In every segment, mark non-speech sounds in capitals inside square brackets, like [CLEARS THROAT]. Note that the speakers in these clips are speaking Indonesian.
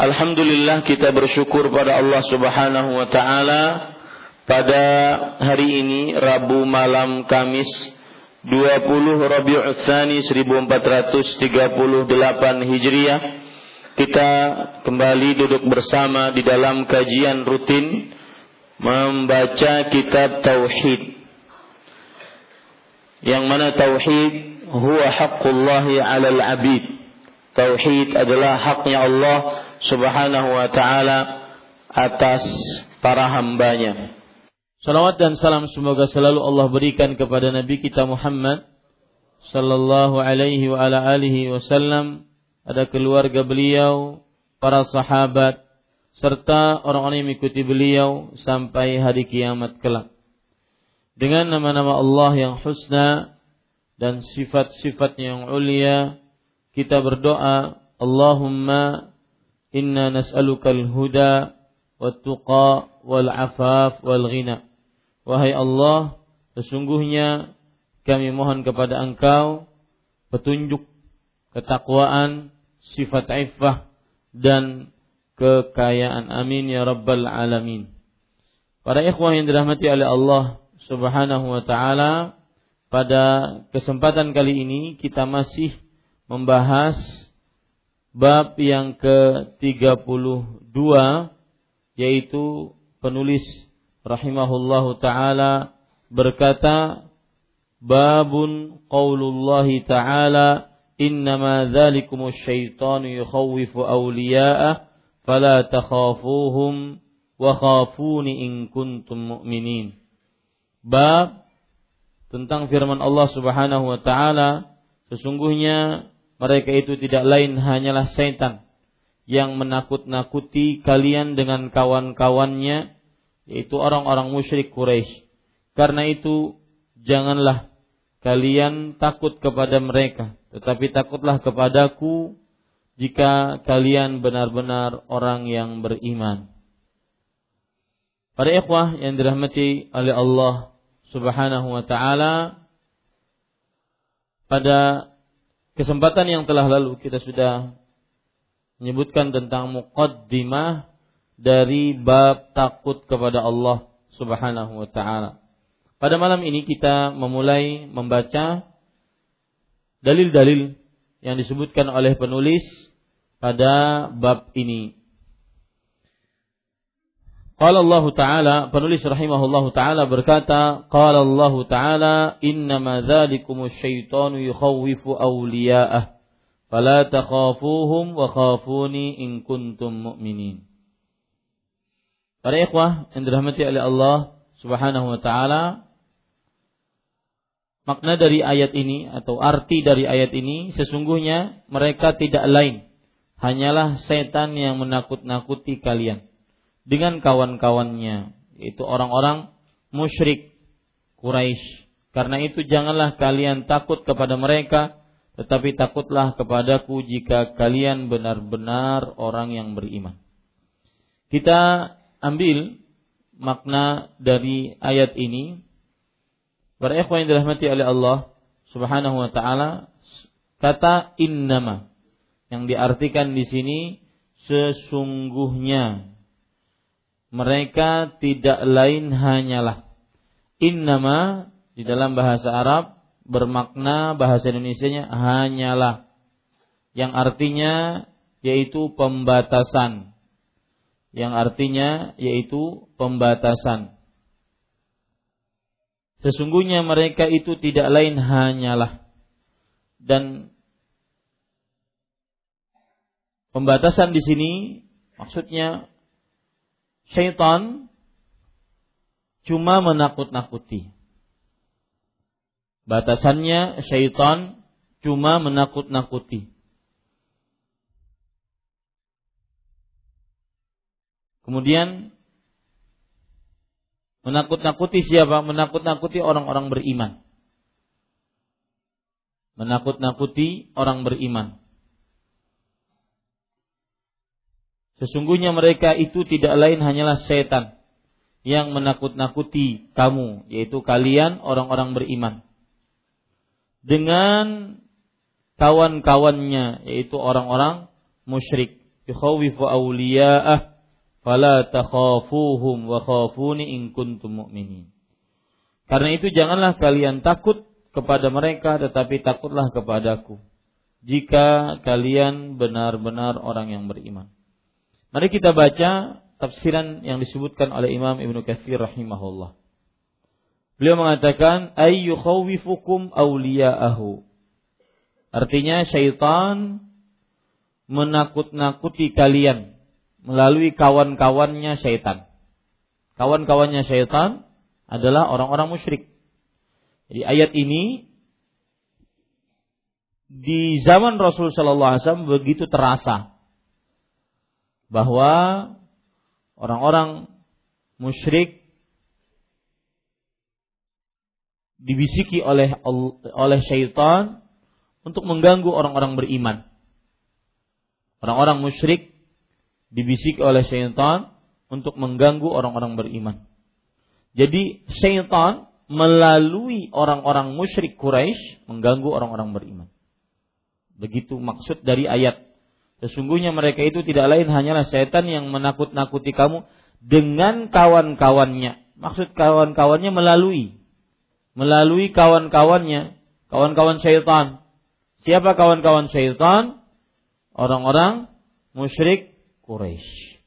Alhamdulillah kita bersyukur pada Allah Subhanahu wa taala pada hari ini Rabu malam Kamis 20 Rabiul Tsani 1438 Hijriah. Kita kembali duduk bersama di dalam kajian rutin membaca kitab tauhid. Yang mana tauhid huwa haqqullahi 'alal 'abid. Tauhid adalah haknya Allah Subhanahu wa taala atas para hambanya. Salawat dan salam semoga selalu Allah berikan kepada Nabi kita Muhammad sallallahu alaihi wa ala alihi wasallam, ada keluarga beliau, para sahabat serta orang-orang yang mengikuti beliau sampai hari kiamat kelak. Dengan nama-nama Allah yang husna dan sifat-sifatnya yang ulia, kita berdoa, Allahumma Inna nas'alukal huda tuqa wal afaf wal ghina. Wahai Allah, sesungguhnya kami mohon kepada Engkau petunjuk, ketakwaan, sifat iffah dan kekayaan. Amin ya rabbal alamin. Para ikhwah yang dirahmati oleh Allah Subhanahu wa taala, pada kesempatan kali ini kita masih membahas bab yang ke-32 yaitu penulis rahimahullahu taala berkata babun qaulullah taala innama dzalikumus syaitanu yukhawwifu awliya'ah fala takhafuhum wa khafuni in kuntum mu'minin. Bab tentang firman Allah Subhanahu wa taala sesungguhnya mereka itu tidak lain hanyalah setan yang menakut-nakuti kalian dengan kawan-kawannya yaitu orang-orang musyrik Quraisy. Karena itu janganlah kalian takut kepada mereka, tetapi takutlah kepadaku jika kalian benar-benar orang yang beriman. Para ikhwah yang dirahmati oleh Allah Subhanahu wa taala pada kesempatan yang telah lalu kita sudah menyebutkan tentang muqaddimah dari bab takut kepada Allah Subhanahu wa taala. Pada malam ini kita memulai membaca dalil-dalil yang disebutkan oleh penulis pada bab ini. Qala Allah Ta'ala, penulis rahimahullah Ta'ala berkata, Qala Allah Ta'ala, Innama dzalikumus syaitanu yukhawwifu awliya'ah. Fala takhafuhum wa khafuni in kuntum mu'minin. Para ikhwah yang dirahmati oleh Allah Subhanahu wa taala, makna dari ayat ini atau arti dari ayat ini sesungguhnya mereka tidak lain hanyalah setan yang menakut-nakuti kalian dengan kawan-kawannya yaitu orang-orang musyrik Quraisy. Karena itu janganlah kalian takut kepada mereka tetapi takutlah kepadaku jika kalian benar-benar orang yang beriman. Kita ambil makna dari ayat ini. Para ikhwan yang dirahmati oleh Allah Subhanahu wa taala, kata innama yang diartikan di sini sesungguhnya mereka tidak lain hanyalah. Innama di dalam bahasa Arab bermakna bahasa Indonesia-nya hanyalah. Yang artinya yaitu pembatasan. Yang artinya yaitu pembatasan. Sesungguhnya mereka itu tidak lain hanyalah. Dan pembatasan di sini maksudnya syaitan cuma menakut-nakuti Batasannya syaitan cuma menakut-nakuti. Kemudian menakut-nakuti siapa? Menakut-nakuti orang-orang beriman. Menakut-nakuti orang beriman. Sesungguhnya mereka itu tidak lain hanyalah setan yang menakut-nakuti kamu, yaitu kalian orang-orang beriman. Dengan kawan-kawannya yaitu orang-orang musyrik. Yukhawifu awliya'ah fala takhafuhum wa khafuni in kuntum mu'minin. Karena itu janganlah kalian takut kepada mereka tetapi takutlah kepadaku. Jika kalian benar-benar orang yang beriman mari kita baca tafsiran yang disebutkan oleh Imam Ibnu Katsir rahimahullah Beliau mengatakan ayyu khawifukum awliya'ahu. Artinya syaitan menakut-nakuti kalian melalui kawan-kawannya syaitan. Kawan-kawannya syaitan adalah orang-orang musyrik. Jadi ayat ini di zaman Rasul Shallallahu Alaihi Wasallam begitu terasa bahwa orang-orang musyrik dibisiki oleh oleh syaitan untuk mengganggu orang-orang beriman. Orang-orang musyrik dibisiki oleh syaitan untuk mengganggu orang-orang beriman. Jadi syaitan melalui orang-orang musyrik Quraisy mengganggu orang-orang beriman. Begitu maksud dari ayat. Sesungguhnya mereka itu tidak lain hanyalah syaitan yang menakut-nakuti kamu dengan kawan-kawannya. Maksud kawan-kawannya melalui melalui kawan-kawannya, kawan-kawan syaitan. Siapa kawan-kawan syaitan? Orang-orang musyrik Quraisy.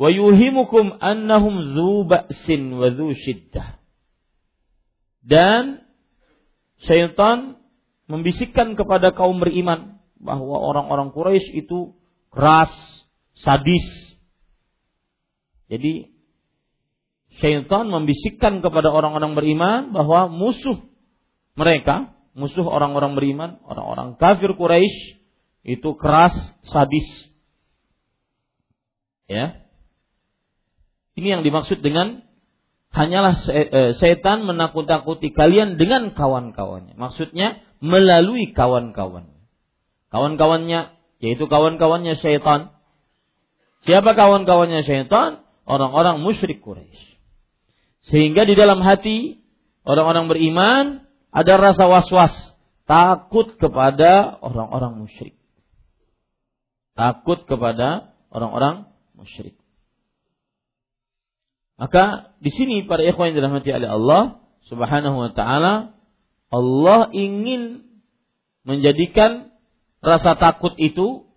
Wa yuhimukum annahum zu ba'sin wa. Dan syaitan membisikkan kepada kaum beriman bahwa orang-orang Quraisy itu keras, sadis. Jadi syaitan membisikkan kepada orang-orang beriman bahwa musuh mereka, musuh orang-orang beriman, orang-orang kafir Quraisy itu keras, sadis. Ya. Ini yang dimaksud dengan hanyalah eh, setan menakut-nakuti kalian dengan kawan-kawannya. Maksudnya melalui kawan-kawannya. Kawan-kawannya yaitu kawan-kawannya setan. Siapa kawan-kawannya setan? Orang-orang musyrik Quraisy. Sehingga di dalam hati orang-orang beriman ada rasa was-was, takut kepada orang-orang musyrik. Takut kepada orang-orang musyrik. Maka di sini para ikhwan yang dirahmati oleh Allah Subhanahu wa taala Allah ingin menjadikan rasa takut itu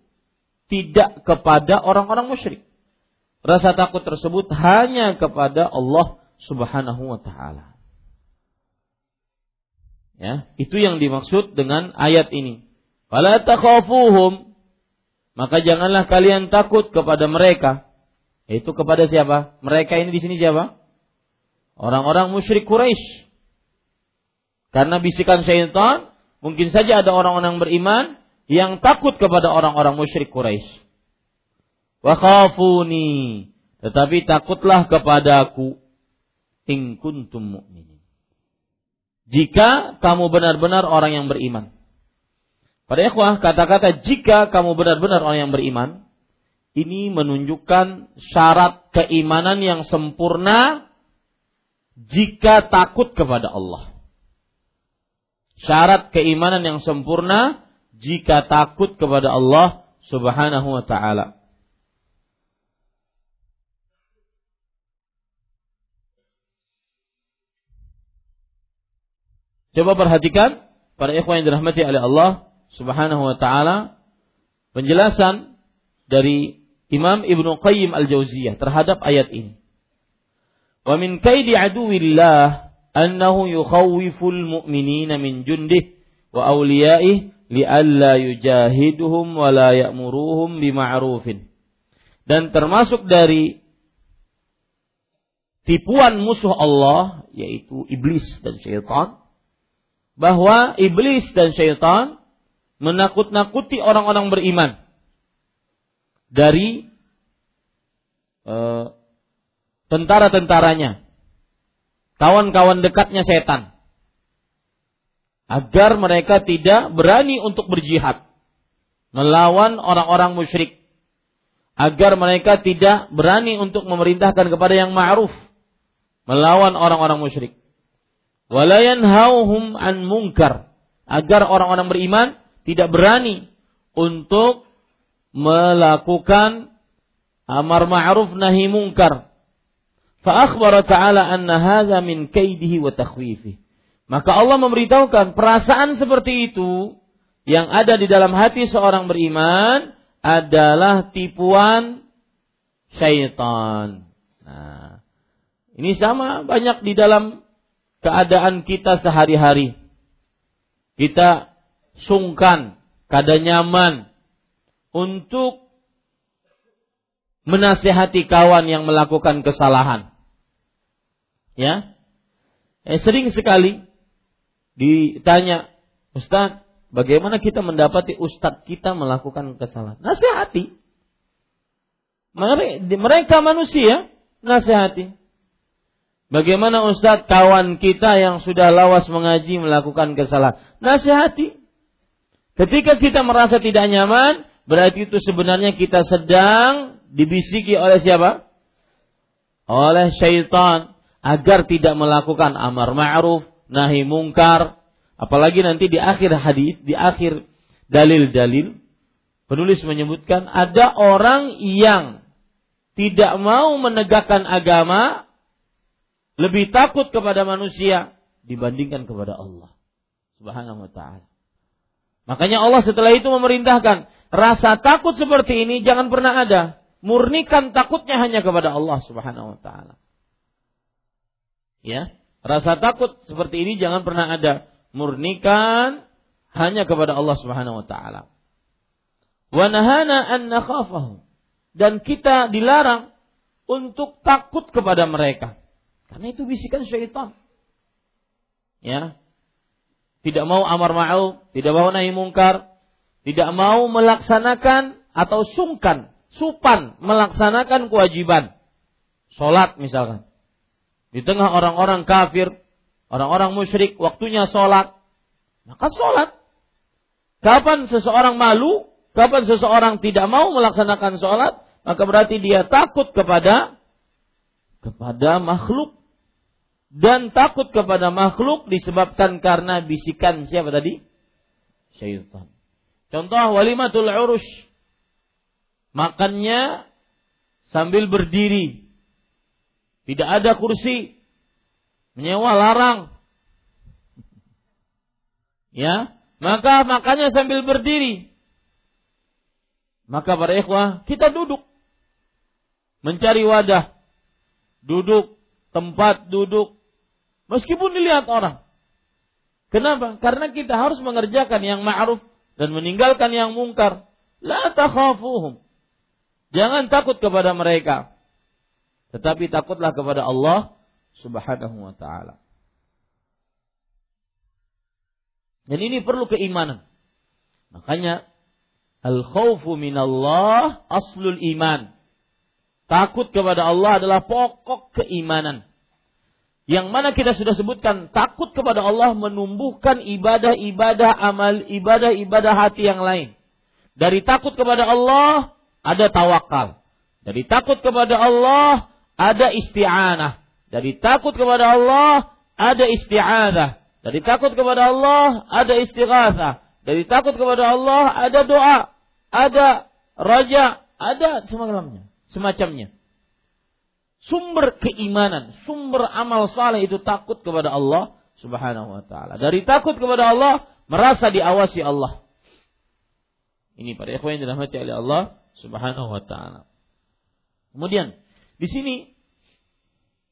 tidak kepada orang-orang musyrik. Rasa takut tersebut hanya kepada Allah Subhanahu wa taala. Ya, itu yang dimaksud dengan ayat ini. Fala takhafuhum maka janganlah kalian takut kepada mereka. Itu kepada siapa? Mereka ini di sini siapa? Orang-orang musyrik Quraisy. Karena bisikan syaitan, mungkin saja ada orang-orang beriman yang takut kepada orang-orang musyrik Quraisy. Wa khafuni, tetapi takutlah kepadaku in kuntum mu'minin. Jika kamu benar-benar orang yang beriman. Pada ikhwah, kata-kata jika kamu benar-benar orang yang beriman, ini menunjukkan syarat keimanan yang sempurna jika takut kepada Allah. Syarat keimanan yang sempurna jika takut kepada Allah Subhanahu wa taala. Coba perhatikan para ikhwan yang dirahmati oleh Allah Subhanahu wa taala penjelasan dari Imam Ibnu Qayyim Al-Jauziyah terhadap ayat ini. Wa min kaidi aduwillah annahu yukhawwiful mu'minina min jundih wa awliyaih li'alla yujahiduhum wa la ya'muruhum. Dan termasuk dari tipuan musuh Allah yaitu iblis dan syaitan bahwa iblis dan syaitan menakut-nakuti orang-orang beriman dari uh, tentara-tentaranya, kawan-kawan dekatnya setan, agar mereka tidak berani untuk berjihad. Melawan orang-orang musyrik, agar mereka tidak berani untuk memerintahkan kepada yang ma'ruf. Melawan orang-orang musyrik. Walayanhauhum an munkar. Agar orang-orang beriman tidak berani untuk melakukan amar ma'ruf nahi munkar. Fa akhbara ta'ala anna hadza min kaidihi wa takhwifi. Maka Allah memberitahukan perasaan seperti itu yang ada di dalam hati seorang beriman adalah tipuan syaitan. Nah, ini sama banyak di dalam keadaan kita sehari-hari. Kita sungkan, kada nyaman untuk menasehati kawan yang melakukan kesalahan. Ya. Eh, sering sekali ditanya, Ustaz, bagaimana kita mendapati ustadz kita melakukan kesalahan? Nasihati. Mereka manusia, nasihati. Bagaimana Ustadz kawan kita yang sudah lawas mengaji melakukan kesalahan? Nasihati. Ketika kita merasa tidak nyaman, berarti itu sebenarnya kita sedang dibisiki oleh siapa? Oleh syaitan agar tidak melakukan amar ma'ruf, nahi mungkar. Apalagi nanti di akhir hadis, di akhir dalil-dalil, penulis menyebutkan ada orang yang tidak mau menegakkan agama lebih takut kepada manusia dibandingkan kepada Allah Subhanahu wa taala. Makanya Allah setelah itu memerintahkan, rasa takut seperti ini jangan pernah ada. Murnikan takutnya hanya kepada Allah Subhanahu wa taala. Ya, rasa takut seperti ini jangan pernah ada. Murnikan hanya kepada Allah Subhanahu wa taala. Wa nahana an nakhafahu. Dan kita dilarang untuk takut kepada mereka. Karena itu bisikan syaitan. Ya. Tidak mau amar ma'ruf, tidak mau nahi mungkar, tidak mau melaksanakan atau sungkan, supan melaksanakan kewajiban. Salat misalkan. Di tengah orang-orang kafir, orang-orang musyrik, waktunya salat. Maka salat. Kapan seseorang malu, kapan seseorang tidak mau melaksanakan salat, maka berarti dia takut kepada kepada makhluk dan takut kepada makhluk disebabkan karena bisikan siapa tadi? Syaitan. Contoh walimatul urus. Makannya sambil berdiri. Tidak ada kursi. Menyewa larang. Ya, maka makannya sambil berdiri. Maka para ikhwah, kita duduk. Mencari wadah. Duduk, tempat duduk, Meskipun dilihat orang. Kenapa? Karena kita harus mengerjakan yang ma'ruf dan meninggalkan yang mungkar. La takhafuhum. Jangan takut kepada mereka. Tetapi takutlah kepada Allah Subhanahu wa taala. Dan ini perlu keimanan. Makanya al khawfu minallah aslul iman. Takut kepada Allah adalah pokok keimanan. Yang mana kita sudah sebutkan takut kepada Allah menumbuhkan ibadah-ibadah amal ibadah-ibadah hati yang lain. Dari takut kepada Allah ada tawakal. Dari takut kepada Allah ada isti'anah. Dari takut kepada Allah ada isti'adah. Dari takut kepada Allah ada istighatsah. Dari takut kepada Allah ada doa, ada raja, ada semacamnya, semacamnya sumber keimanan, sumber amal saleh itu takut kepada Allah Subhanahu wa taala. Dari takut kepada Allah merasa diawasi Allah. Ini para ikhwan yang dirahmati oleh Allah Subhanahu wa taala. Kemudian di sini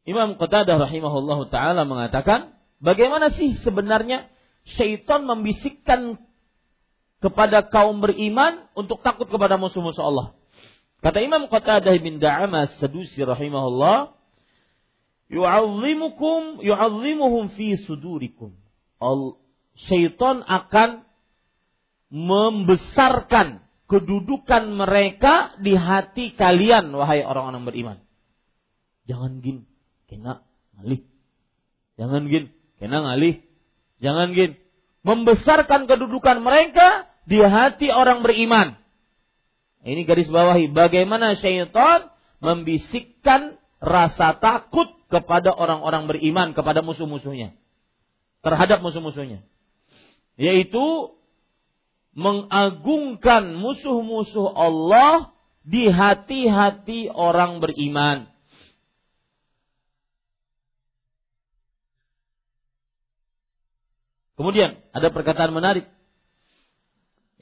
Imam Qatadah rahimahullah taala mengatakan, bagaimana sih sebenarnya syaitan membisikkan kepada kaum beriman untuk takut kepada musuh-musuh Allah? Kata Imam Qatadah bin Da'ama Sadusi rahimahullah, yu'azzimukum yu'azzimuhum fi sudurikum. Syaitan akan membesarkan kedudukan mereka di hati kalian wahai orang-orang beriman. Jangan gin, kena ngalih. Jangan gin, kena ngalih. Jangan gin. Membesarkan kedudukan mereka di hati orang beriman. Ini garis bawahi bagaimana syaitan membisikkan rasa takut kepada orang-orang beriman kepada musuh-musuhnya. Terhadap musuh-musuhnya. Yaitu mengagungkan musuh-musuh Allah di hati-hati orang beriman. Kemudian ada perkataan menarik.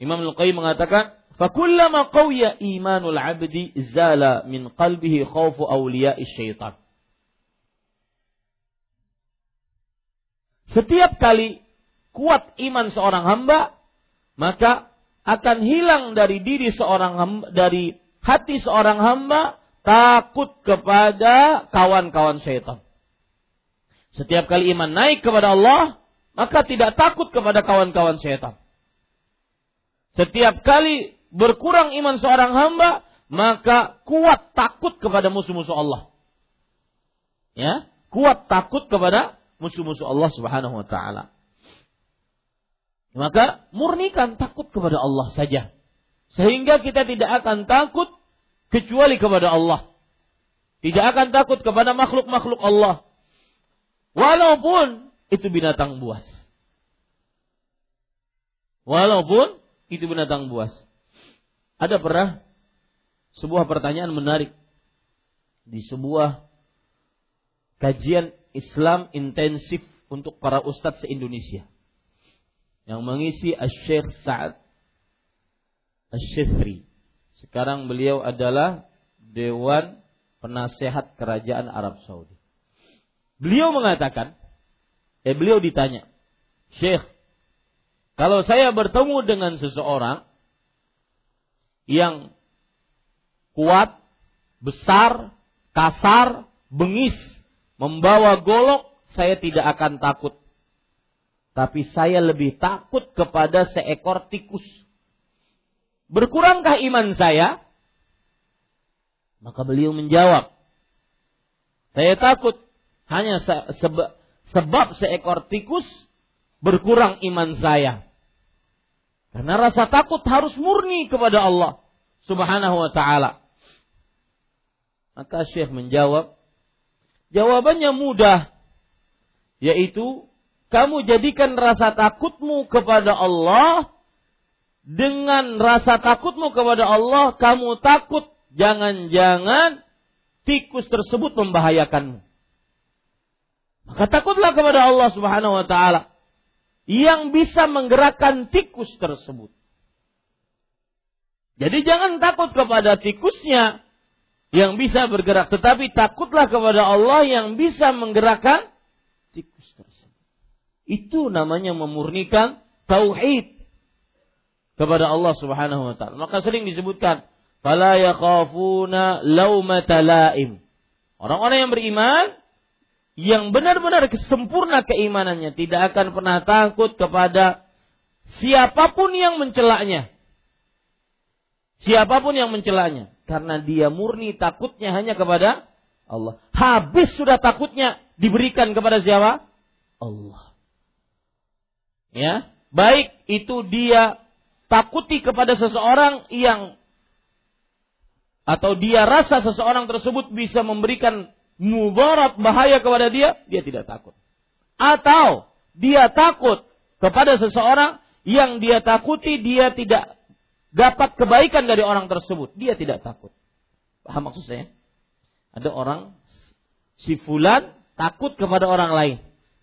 Imam Luqayyim mengatakan, Fakullama qawya imanul abdi zala min qalbihi khawfu awliya'i syaitan. Setiap kali kuat iman seorang hamba, maka akan hilang dari diri seorang hamba, dari hati seorang hamba takut kepada kawan-kawan syaitan. Setiap kali iman naik kepada Allah, maka tidak takut kepada kawan-kawan syaitan. Setiap kali berkurang iman seorang hamba, maka kuat takut kepada musuh-musuh Allah. Ya, kuat takut kepada musuh-musuh Allah Subhanahu wa taala. Maka murnikan takut kepada Allah saja. Sehingga kita tidak akan takut kecuali kepada Allah. Tidak akan takut kepada makhluk-makhluk Allah. Walaupun itu binatang buas. Walaupun itu binatang buas. Ada pernah sebuah pertanyaan menarik di sebuah kajian Islam intensif untuk para ustadz se-Indonesia yang mengisi Syekh Sa'ad Asy-Syifri. Sekarang beliau adalah Dewan Penasehat Kerajaan Arab Saudi. Beliau mengatakan, eh beliau ditanya, Syekh, kalau saya bertemu dengan seseorang yang kuat, besar, kasar, bengis, membawa golok, saya tidak akan takut. Tapi saya lebih takut kepada seekor tikus. Berkurangkah iman saya? Maka beliau menjawab, saya takut hanya sebab seekor tikus berkurang iman saya. Karena rasa takut harus murni kepada Allah subhanahu wa ta'ala. Maka Syekh menjawab, jawabannya mudah, yaitu kamu jadikan rasa takutmu kepada Allah dengan rasa takutmu kepada Allah, kamu takut jangan-jangan tikus tersebut membahayakanmu. Maka takutlah kepada Allah Subhanahu wa taala yang bisa menggerakkan tikus tersebut. Jadi jangan takut kepada tikusnya yang bisa bergerak, tetapi takutlah kepada Allah yang bisa menggerakkan tikus tersebut. Itu namanya memurnikan tauhid kepada Allah Subhanahu wa taala. Maka sering disebutkan fala yakhafuna laumata laim. Orang-orang yang beriman yang benar-benar sempurna keimanannya tidak akan pernah takut kepada siapa pun yang mencelaknya. Siapa pun yang mencelaknya. Karena dia murni takutnya hanya kepada Allah. Habis sudah takutnya diberikan kepada siapa? Allah. Ya, baik itu dia takuti kepada seseorang yang atau dia rasa seseorang tersebut bisa memberikan mudarat bahaya kepada dia, dia tidak takut. Atau dia takut kepada seseorang yang dia takuti dia tidak dapat kebaikan dari orang tersebut, dia tidak takut. Paham maksud saya? Ada orang si fulan takut kepada orang lain.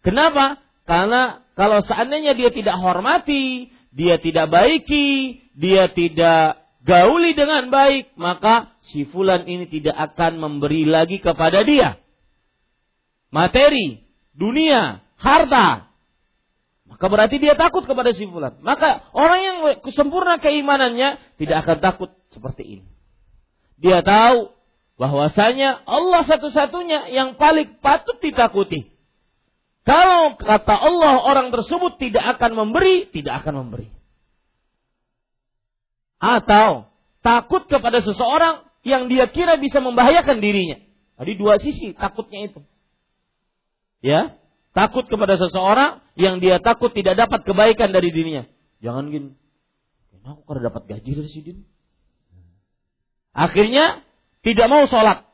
Kenapa? Karena kalau seandainya dia tidak hormati, dia tidak baiki, dia tidak gauli dengan baik, maka si fulan ini tidak akan memberi lagi kepada dia materi, dunia, harta. Maka berarti dia takut kepada si fulan. Maka orang yang sempurna keimanannya tidak akan takut seperti ini. Dia tahu bahwasanya Allah satu-satunya yang paling patut ditakuti. Kalau kata Allah orang tersebut tidak akan memberi, tidak akan memberi. Atau takut kepada seseorang yang dia kira bisa membahayakan dirinya. Jadi dua sisi takutnya itu. Ya, takut kepada seseorang yang dia takut tidak dapat kebaikan dari dirinya. Jangan gini. Aku kalau dapat gaji dari si din. Akhirnya tidak mau sholat.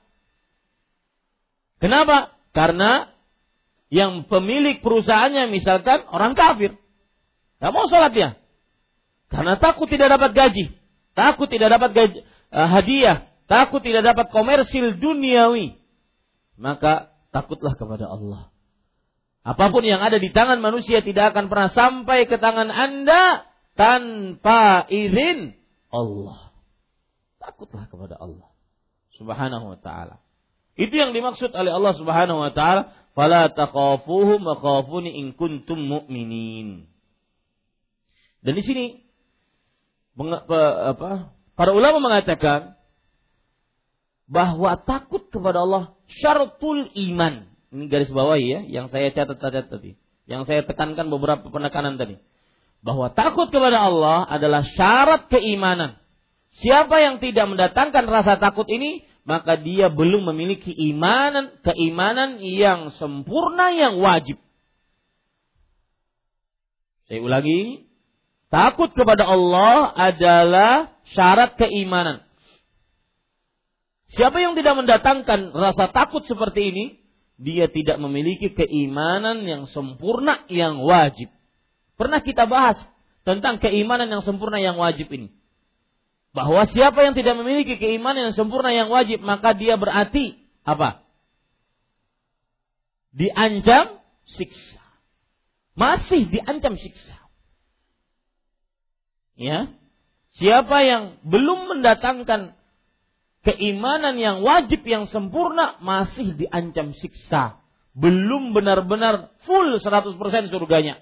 Kenapa? Karena yang pemilik perusahaannya misalkan orang kafir. Gak mau sholat ya. Karena takut tidak dapat gaji. Takut tidak dapat gaji, uh, hadiah. Takut tidak dapat komersil duniawi. Maka takutlah kepada Allah. Apa pun yang ada di tangan manusia tidak akan pernah sampai ke tangan Anda tanpa izin Allah. Takutlah kepada Allah. Subhanahu wa ta'ala. Itu yang dimaksud oleh Allah Subhanahu wa taala fala taqafuhum wa khafuni in mu'minin. Dan di sini para ulama mengatakan bahwa takut kepada Allah syaratul iman. Ini garis bawah ya, yang saya catat tadi. Yang saya tekankan beberapa penekanan tadi. Bahwa takut kepada Allah adalah syarat keimanan. Siapa yang tidak mendatangkan rasa takut ini, maka dia belum memiliki imanan, keimanan yang sempurna yang wajib. Saya ulangi, takut kepada Allah adalah syarat keimanan. Siapa yang tidak mendatangkan rasa takut seperti ini, dia tidak memiliki keimanan yang sempurna yang wajib. Pernah kita bahas tentang keimanan yang sempurna yang wajib ini bahwa siapa yang tidak memiliki keimanan yang sempurna yang wajib maka dia berarti apa? Diancam siksa. Masih diancam siksa. Ya. Siapa yang belum mendatangkan keimanan yang wajib yang sempurna masih diancam siksa. Belum benar-benar full 100% surganya.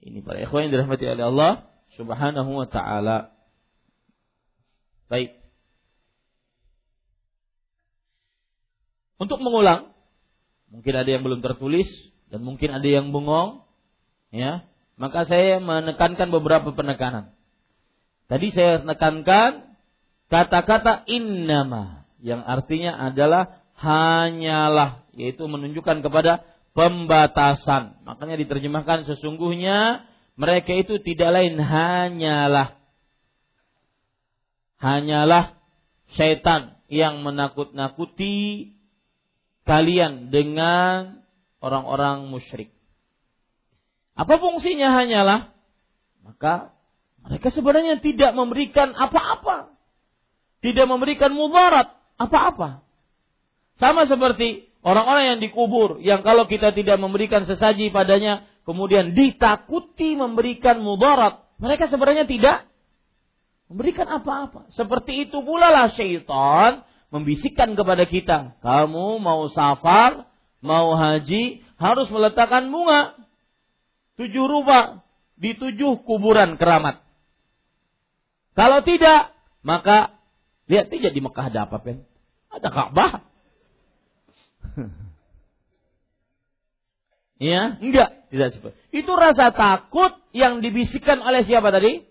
Ini para ikhwan yang dirahmati oleh Allah Subhanahu wa taala. Baik. Untuk mengulang, mungkin ada yang belum tertulis dan mungkin ada yang bengong, ya. Maka saya menekankan beberapa penekanan. Tadi saya menekankan kata-kata innama yang artinya adalah hanyalah yaitu menunjukkan kepada pembatasan. Makanya diterjemahkan sesungguhnya mereka itu tidak lain hanyalah hanyalah syaitan yang menakut-nakuti kalian dengan orang-orang musyrik. Apa fungsinya hanyalah? Maka mereka sebenarnya tidak memberikan apa-apa. Tidak memberikan mudarat apa-apa. Sama seperti orang-orang yang dikubur yang kalau kita tidak memberikan sesaji padanya kemudian ditakuti memberikan mudarat, mereka sebenarnya tidak memberikan apa-apa. Seperti itu pula lah syaitan membisikkan kepada kita, kamu mau safar, mau haji, harus meletakkan bunga tujuh rupa di tujuh kuburan keramat. Kalau tidak, maka lihat saja di Mekah ada apa, Pen? Ada Ka'bah. [LAUGHS] Iya, enggak. Tidak seperti itu rasa takut yang dibisikkan oleh siapa tadi?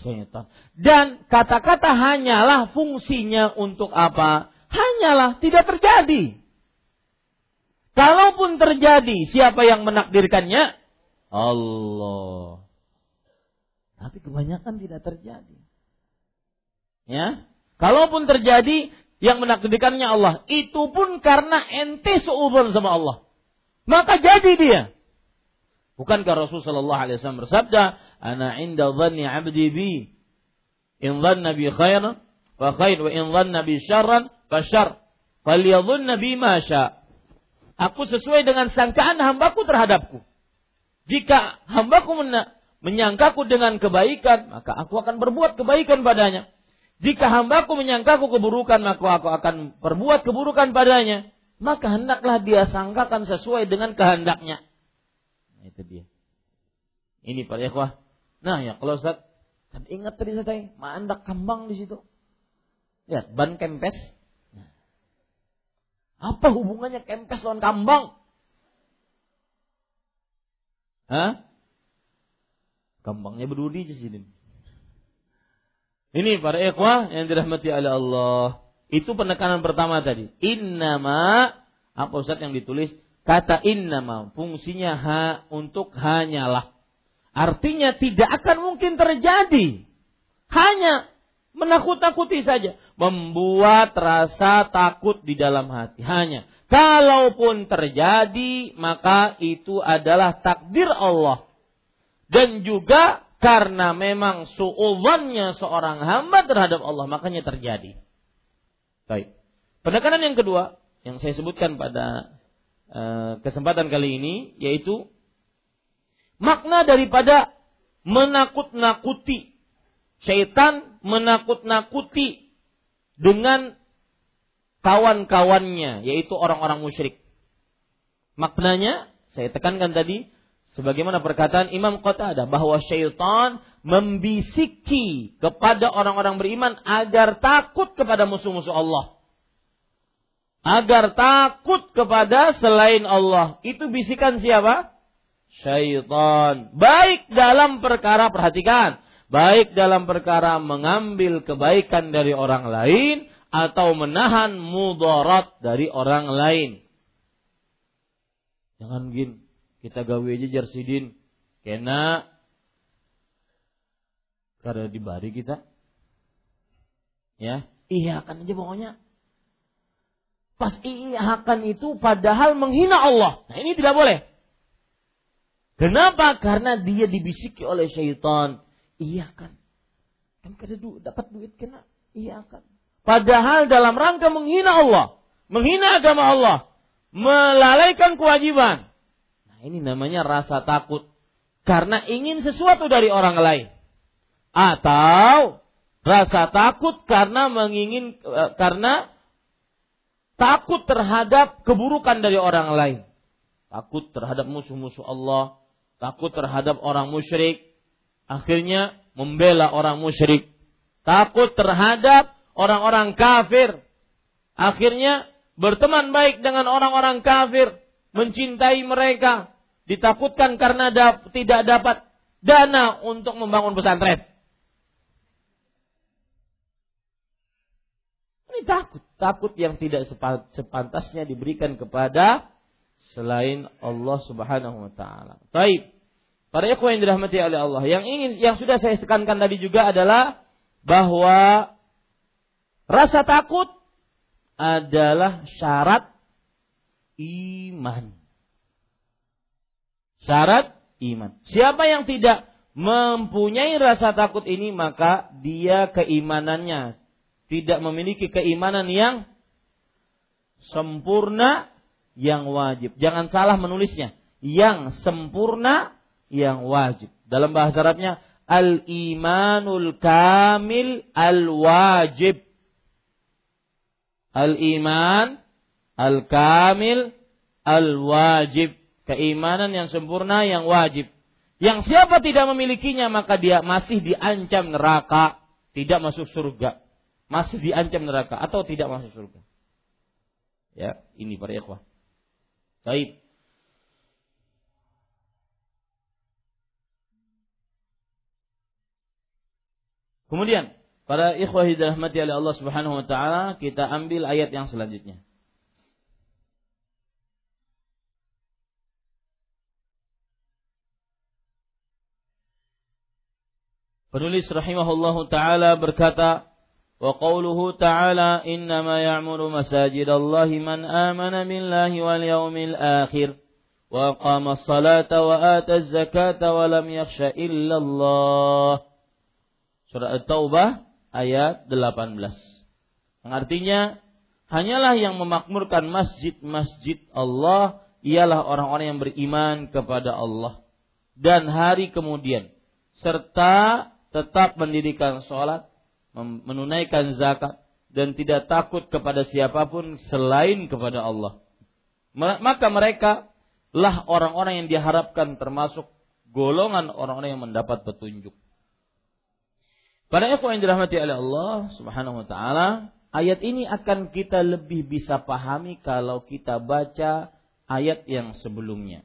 Syaitan. Dan kata-kata hanyalah fungsinya untuk apa? Hanyalah tidak terjadi. Kalaupun terjadi, siapa yang menakdirkannya? Allah. Tapi kebanyakan tidak terjadi. Ya, kalaupun terjadi yang menakdirkannya Allah, itu pun karena ente seubun sama Allah. Maka jadi dia. Bukankah Rasulullah sallallahu alaihi wasallam bersabda, "Ana 'inda dhanni 'abdi bi. In dhanna bi khairan fa khair wa in dhanna bi syarran fa syarr. Falyadhunna bi ma sya." Aku sesuai dengan sangkaan hambaku terhadapku. Jika hambaku menyangkaku dengan kebaikan, maka aku akan berbuat kebaikan padanya. Jika hambaku menyangkaku keburukan, maka aku akan berbuat keburukan padanya. Maka hendaklah dia sangkakan sesuai dengan kehendaknya. Nah, itu dia. Ini para ikhwah. Nah ya kalau Ustaz, kan ingat tadi saya mandak kambang di situ. Lihat, ban kempes apa hubungannya kempes lawan kambang? Hah? Kambangnya berduri di sini. Ini para ikhwah yang dirahmati oleh Allah. Itu penekanan pertama tadi. Innama apa Ustaz yang ditulis? Kata innama fungsinya ha untuk hanyalah. Artinya tidak akan mungkin terjadi. Hanya menakut-nakuti saja membuat rasa takut di dalam hati. Hanya kalaupun terjadi maka itu adalah takdir Allah. Dan juga karena memang su'udhannya seorang hamba terhadap Allah makanya terjadi. Baik. Penekanan yang kedua yang saya sebutkan pada uh, kesempatan kali ini yaitu makna daripada menakut-nakuti. Syaitan menakut-nakuti dengan kawan-kawannya yaitu orang-orang musyrik. Maknanya saya tekankan tadi sebagaimana perkataan Imam Qatadah bahwa syaitan membisiki kepada orang-orang beriman agar takut kepada musuh-musuh Allah. Agar takut kepada selain Allah. Itu bisikan siapa? Syaitan. Baik dalam perkara perhatikan baik dalam perkara mengambil kebaikan dari orang lain atau menahan mudarat dari orang lain. Jangan gin, kita gawe aja jarsidin, kena karena dibari kita. Ya, iya akan aja pokoknya. Pas iya akan itu padahal menghina Allah. Nah ini tidak boleh. Kenapa? Karena dia dibisiki oleh syaitan Iya kan. Kan kada dapat duit kena. Iya kan. Padahal dalam rangka menghina Allah, menghina agama Allah, melalaikan kewajiban. Nah, ini namanya rasa takut karena ingin sesuatu dari orang lain. Atau rasa takut karena mengingin eh, karena takut terhadap keburukan dari orang lain. Takut terhadap musuh-musuh Allah, takut terhadap orang musyrik, akhirnya membela orang musyrik, takut terhadap orang-orang kafir, akhirnya berteman baik dengan orang-orang kafir, mencintai mereka, ditakutkan karena da tidak dapat dana untuk membangun pesantren. Ini takut, takut yang tidak sepantasnya diberikan kepada selain Allah Subhanahu wa taala. Baik. Para ikhwan yang dirahmati oleh Allah, yang ingin yang sudah saya tekankan tadi juga adalah bahwa rasa takut adalah syarat iman. Syarat iman. Siapa yang tidak mempunyai rasa takut ini maka dia keimanannya tidak memiliki keimanan yang sempurna yang wajib. Jangan salah menulisnya. Yang sempurna yang wajib. Dalam bahasa Arabnya al-imanul kamil al-wajib. Al-iman al-kamil al-wajib. Keimanan yang sempurna yang wajib. Yang siapa tidak memilikinya maka dia masih diancam neraka, tidak masuk surga. Masih diancam neraka atau tidak masuk surga. Ya, ini para ikhwah. Baik. Kemudian para ikhwah dirahmati oleh Allah Subhanahu wa taala, kita ambil ayat yang selanjutnya. Penulis rahimahullahu taala berkata, wa qawluhu ta'ala innama ya'muru masajidallahi man amana billahi wal yawmil akhir wa aqama as-salata wa ata az-zakata wa lam yakhsha illa Allah. Surah At-Taubah ayat 18. Yang artinya hanyalah yang memakmurkan masjid-masjid Allah ialah orang-orang yang beriman kepada Allah dan hari kemudian serta tetap mendirikan sholat, menunaikan zakat dan tidak takut kepada siapa pun selain kepada Allah. Maka mereka lah orang-orang yang diharapkan termasuk golongan orang-orang yang mendapat petunjuk. Para ikhwan yang dirahmati oleh Allah Subhanahu wa taala, ayat ini akan kita lebih bisa pahami kalau kita baca ayat yang sebelumnya.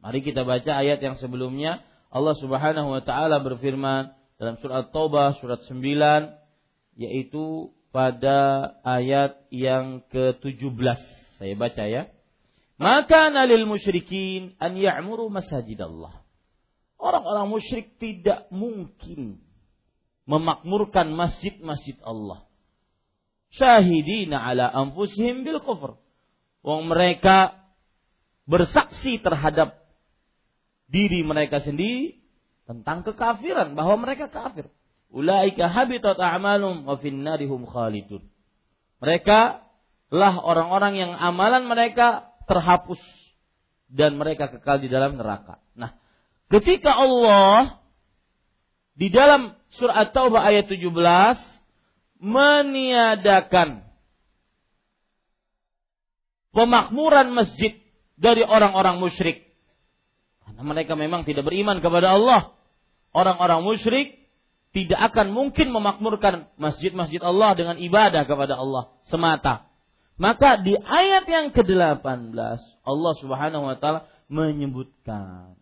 Mari kita baca ayat yang sebelumnya. Allah Subhanahu wa taala berfirman dalam surat Taubah surat 9 yaitu pada ayat yang ke-17. Saya baca ya. Maka nalil musyrikin an ya'muru masajid Allah. Orang-orang musyrik tidak mungkin memakmurkan masjid-masjid Allah. Syahidina ala anfusihim bil kufr. Wong mereka bersaksi terhadap diri mereka sendiri tentang kekafiran bahwa mereka kafir. Ulaika habitat a'malum wa finnarihum khalidun. Mereka lah orang-orang yang amalan mereka terhapus dan mereka kekal di dalam neraka. Nah, ketika Allah di dalam surat Taubah ayat 17 meniadakan pemakmuran masjid dari orang-orang musyrik. Karena mereka memang tidak beriman kepada Allah. Orang-orang musyrik tidak akan mungkin memakmurkan masjid-masjid Allah dengan ibadah kepada Allah semata. Maka di ayat yang ke-18 Allah Subhanahu wa taala menyebutkan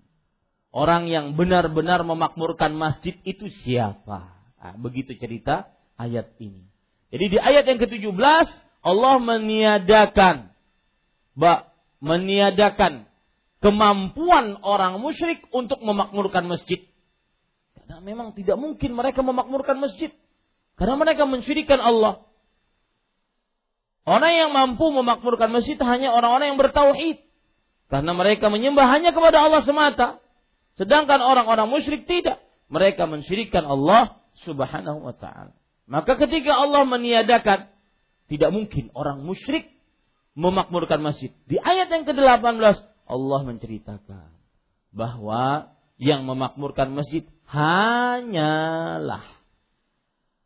Orang yang benar-benar memakmurkan masjid itu siapa? Nah, begitu cerita ayat ini. Jadi di ayat yang ke-17 Allah meniadakan bak meniadakan kemampuan orang musyrik untuk memakmurkan masjid. Karena memang tidak mungkin mereka memakmurkan masjid. Karena mereka mensyirikan Allah. Orang yang mampu memakmurkan masjid hanya orang-orang yang bertauhid. Karena mereka menyembah hanya kepada Allah semata. Sedangkan orang-orang musyrik tidak. Mereka mensyirikkan Allah subhanahu wa ta'ala. Maka ketika Allah meniadakan, tidak mungkin orang musyrik memakmurkan masjid. Di ayat yang ke-18, Allah menceritakan bahwa yang memakmurkan masjid hanyalah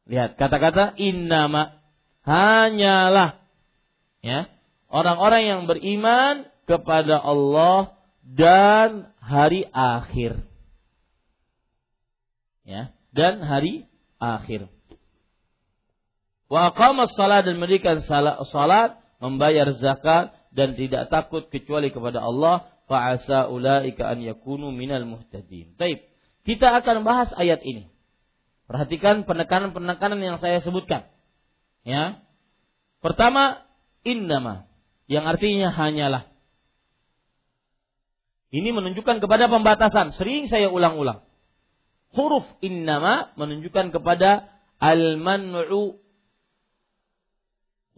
lihat kata-kata innama hanyalah ya orang-orang yang beriman kepada Allah dan hari akhir. Ya, dan hari akhir. Wa aqama salat dan mendirikan salat, membayar zakat dan tidak takut kecuali kepada Allah, fa'asa ulaika an yakunu minal muhtadin. Baik, kita akan bahas ayat ini. Perhatikan penekanan-penekanan yang saya sebutkan. Ya. Pertama, innama yang artinya hanyalah. Ini menunjukkan kepada pembatasan. Sering saya ulang-ulang. Huruf innama menunjukkan kepada al-man'u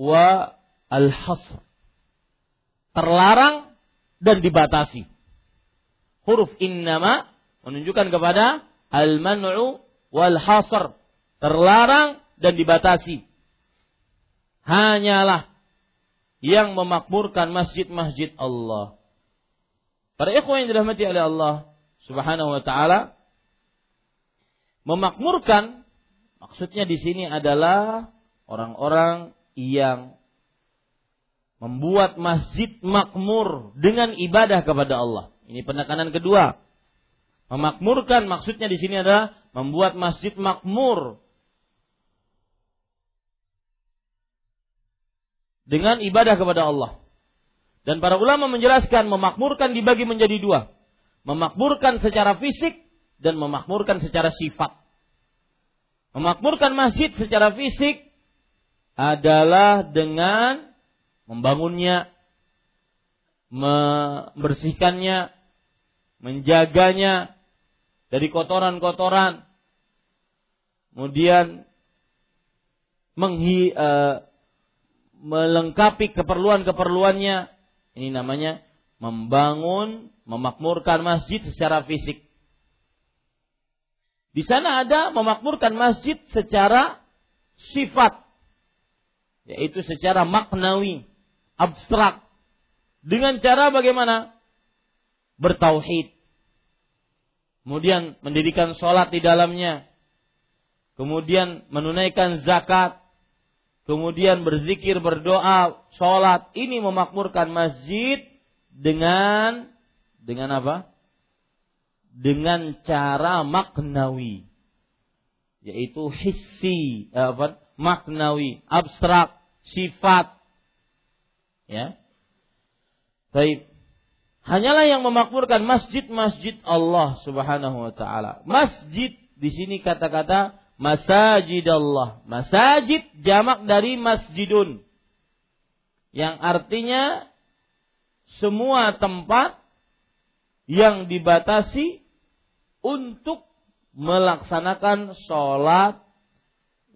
wa al-hasr. Terlarang dan dibatasi. Huruf innama menunjukkan kepada al-man'u wal hasr. Terlarang dan dibatasi. Hanyalah yang memakmurkan masjid-masjid Allah Para ikhwan yang dirahmati oleh Allah Subhanahu wa taala memakmurkan maksudnya di sini adalah orang-orang yang membuat masjid makmur dengan ibadah kepada Allah. Ini penekanan kedua. Memakmurkan maksudnya di sini adalah membuat masjid makmur dengan ibadah kepada Allah. Dan para ulama menjelaskan memakmurkan dibagi menjadi dua. Memakmurkan secara fisik dan memakmurkan secara sifat. Memakmurkan masjid secara fisik adalah dengan membangunnya, membersihkannya, menjaganya dari kotoran-kotoran, kemudian menghi, uh, melengkapi keperluan-keperluannya. Ini namanya membangun, memakmurkan masjid secara fisik. Di sana ada memakmurkan masjid secara sifat, yaitu secara maknawi, abstrak. Dengan cara bagaimana? Bertauhid. Kemudian mendirikan sholat di dalamnya. Kemudian menunaikan zakat. Kemudian berzikir, berdoa, sholat. Ini memakmurkan masjid dengan dengan apa? dengan cara maknawi. Yaitu hissi apa? Maknawi abstrak sifat. Ya. Baik. Hanyalah yang memakmurkan masjid-masjid Allah Subhanahu wa taala. Masjid di sini kata-kata masajid Allah masajid jamak dari masjidun yang artinya semua tempat yang dibatasi untuk melaksanakan sholat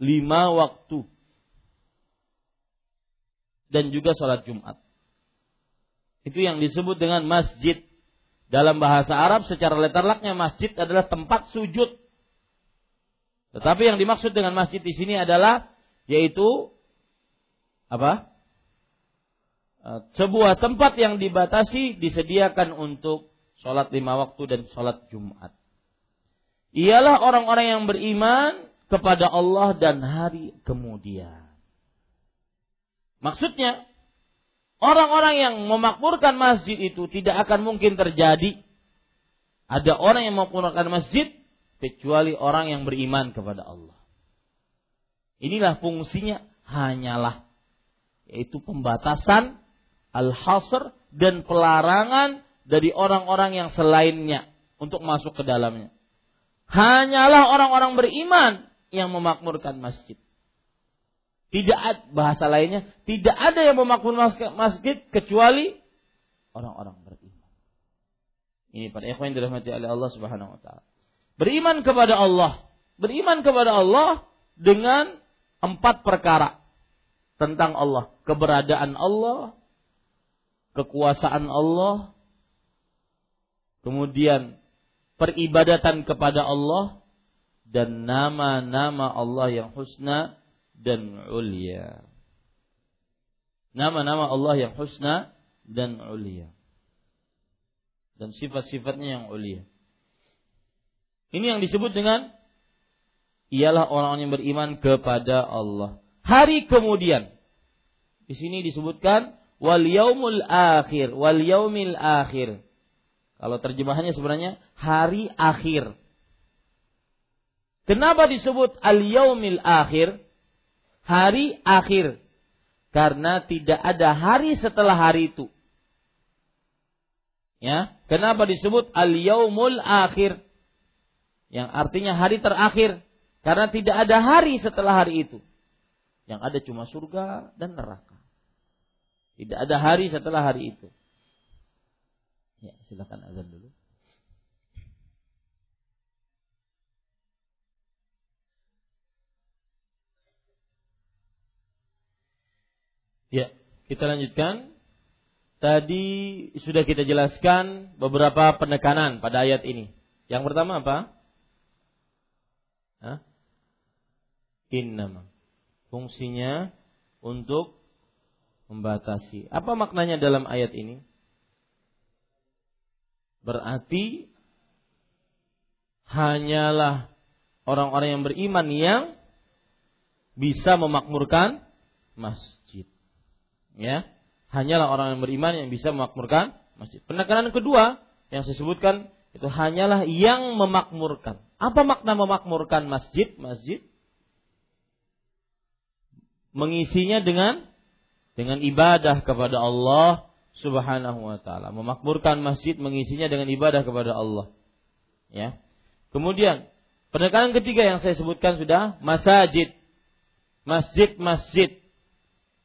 lima waktu dan juga sholat Jumat. Itu yang disebut dengan masjid. Dalam bahasa Arab secara letterlaknya masjid adalah tempat sujud. Tetapi yang dimaksud dengan masjid di sini adalah yaitu apa? Eh, sebuah tempat yang dibatasi disediakan untuk sholat lima waktu dan sholat Jumat ialah orang-orang yang beriman kepada Allah dan hari kemudian. Maksudnya, orang-orang yang memakmurkan masjid itu tidak akan mungkin terjadi. Ada orang yang memakmurkan masjid kecuali orang yang beriman kepada Allah. Inilah fungsinya hanyalah yaitu pembatasan al-hasr dan pelarangan dari orang-orang yang selainnya untuk masuk ke dalamnya hanyalah orang-orang beriman yang memakmurkan masjid. Tidak ada bahasa lainnya, tidak ada yang memakmurkan masjid kecuali orang-orang beriman. Ini pada ikhwan dirahmati oleh Allah Subhanahu wa taala. Beriman kepada Allah, beriman kepada Allah dengan empat perkara tentang Allah, keberadaan Allah, kekuasaan Allah, kemudian peribadatan kepada Allah dan nama-nama Allah yang husna dan ulia. Nama-nama Allah yang husna dan ulia. Dan sifat-sifatnya yang ulia. Ini yang disebut dengan ialah orang-orang yang beriman kepada Allah. Hari kemudian. Di sini disebutkan wal yaumul akhir, wal yaumil akhir. Kalau terjemahannya sebenarnya hari akhir. Kenapa disebut al-yaumil akhir? Hari akhir. Karena tidak ada hari setelah hari itu. Ya, kenapa disebut al-yaumul akhir? Yang artinya hari terakhir. Karena tidak ada hari setelah hari itu. Yang ada cuma surga dan neraka. Tidak ada hari setelah hari itu. Ya, silakan azan dulu. Ya, kita lanjutkan. Tadi sudah kita jelaskan beberapa penekanan pada ayat ini. Yang pertama apa? Hah? Innama. Fungsinya untuk membatasi. Apa maknanya dalam ayat ini? Berarti hanyalah orang-orang yang beriman yang bisa memakmurkan masjid. Ya, hanyalah orang yang beriman yang bisa memakmurkan masjid. Penekanan kedua yang saya sebutkan itu hanyalah yang memakmurkan. Apa makna memakmurkan masjid? Masjid mengisinya dengan dengan ibadah kepada Allah Subhanahu wa taala. Memakmurkan masjid mengisinya dengan ibadah kepada Allah. Ya. Kemudian Penekanan ketiga yang saya sebutkan sudah masajid. Masjid-masjid.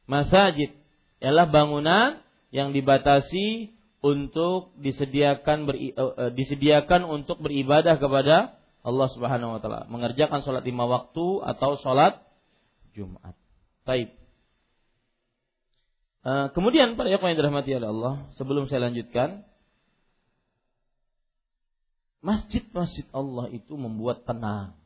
Masajid ialah bangunan yang dibatasi untuk disediakan beri, uh, disediakan untuk beribadah kepada Allah Subhanahu wa taala, mengerjakan sholat lima waktu atau sholat Jumat. Baik. Uh, kemudian para yang dirahmati oleh Allah, sebelum saya lanjutkan, masjid-masjid Allah itu membuat tenang.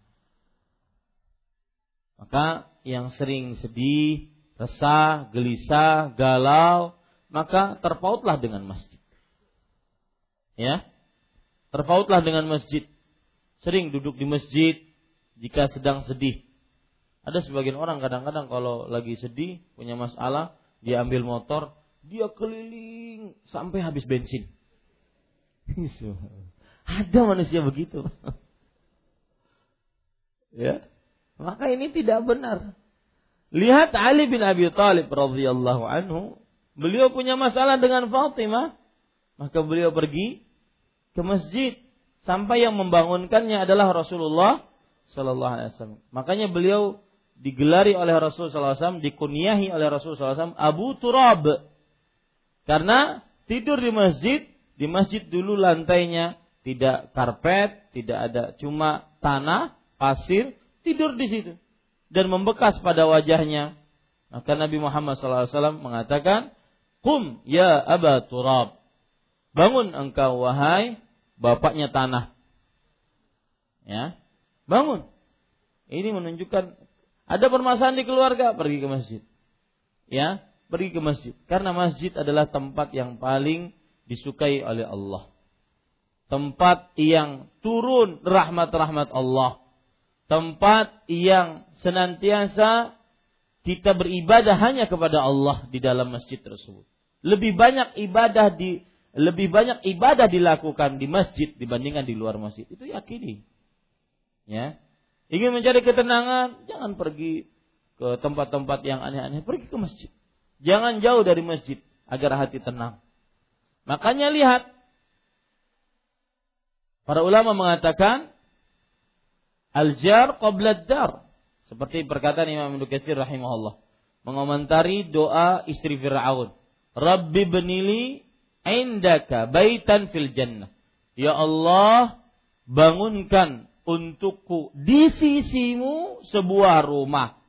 Maka yang sering sedih, resah, gelisah, galau, maka terpautlah dengan masjid. Ya. Terpautlah dengan masjid sering duduk di masjid jika sedang sedih. Ada sebagian orang kadang-kadang kalau lagi sedih, punya masalah, dia ambil motor, dia keliling sampai habis bensin. [LAUGHS] Ada manusia begitu. [LAUGHS] ya. Maka ini tidak benar. Lihat Ali bin Abi Thalib radhiyallahu anhu, beliau punya masalah dengan Fatimah, maka beliau pergi ke masjid sampai yang membangunkannya adalah Rasulullah Sallallahu Alaihi Wasallam. Makanya beliau digelari oleh Rasul Sallallahu Alaihi Wasallam, dikuniahi oleh Rasul Sallallahu Alaihi Wasallam Abu Turab, karena tidur di masjid, di masjid dulu lantainya tidak karpet, tidak ada cuma tanah, pasir, tidur di situ dan membekas pada wajahnya. Maka Nabi Muhammad SAW mengatakan, Kum ya Aba Turab. Bangun engkau wahai bapaknya tanah. Ya, bangun. Ini menunjukkan ada permasalahan di keluarga, pergi ke masjid. Ya, pergi ke masjid. Karena masjid adalah tempat yang paling disukai oleh Allah. Tempat yang turun rahmat-rahmat Allah. Tempat yang senantiasa kita beribadah hanya kepada Allah di dalam masjid tersebut. Lebih banyak ibadah di lebih banyak ibadah dilakukan di masjid dibandingkan di luar masjid. Itu yakini. Ya. Ingin mencari ketenangan, jangan pergi ke tempat-tempat yang aneh-aneh, pergi ke masjid. Jangan jauh dari masjid agar hati tenang. Makanya lihat para ulama mengatakan al-jar seperti perkataan Imam Ibnu Katsir rahimahullah mengomentari doa istri Firaun. Rabbi benili indaka baitan fil jannah. Ya Allah, bangunkan untukku di sisimu sebuah rumah.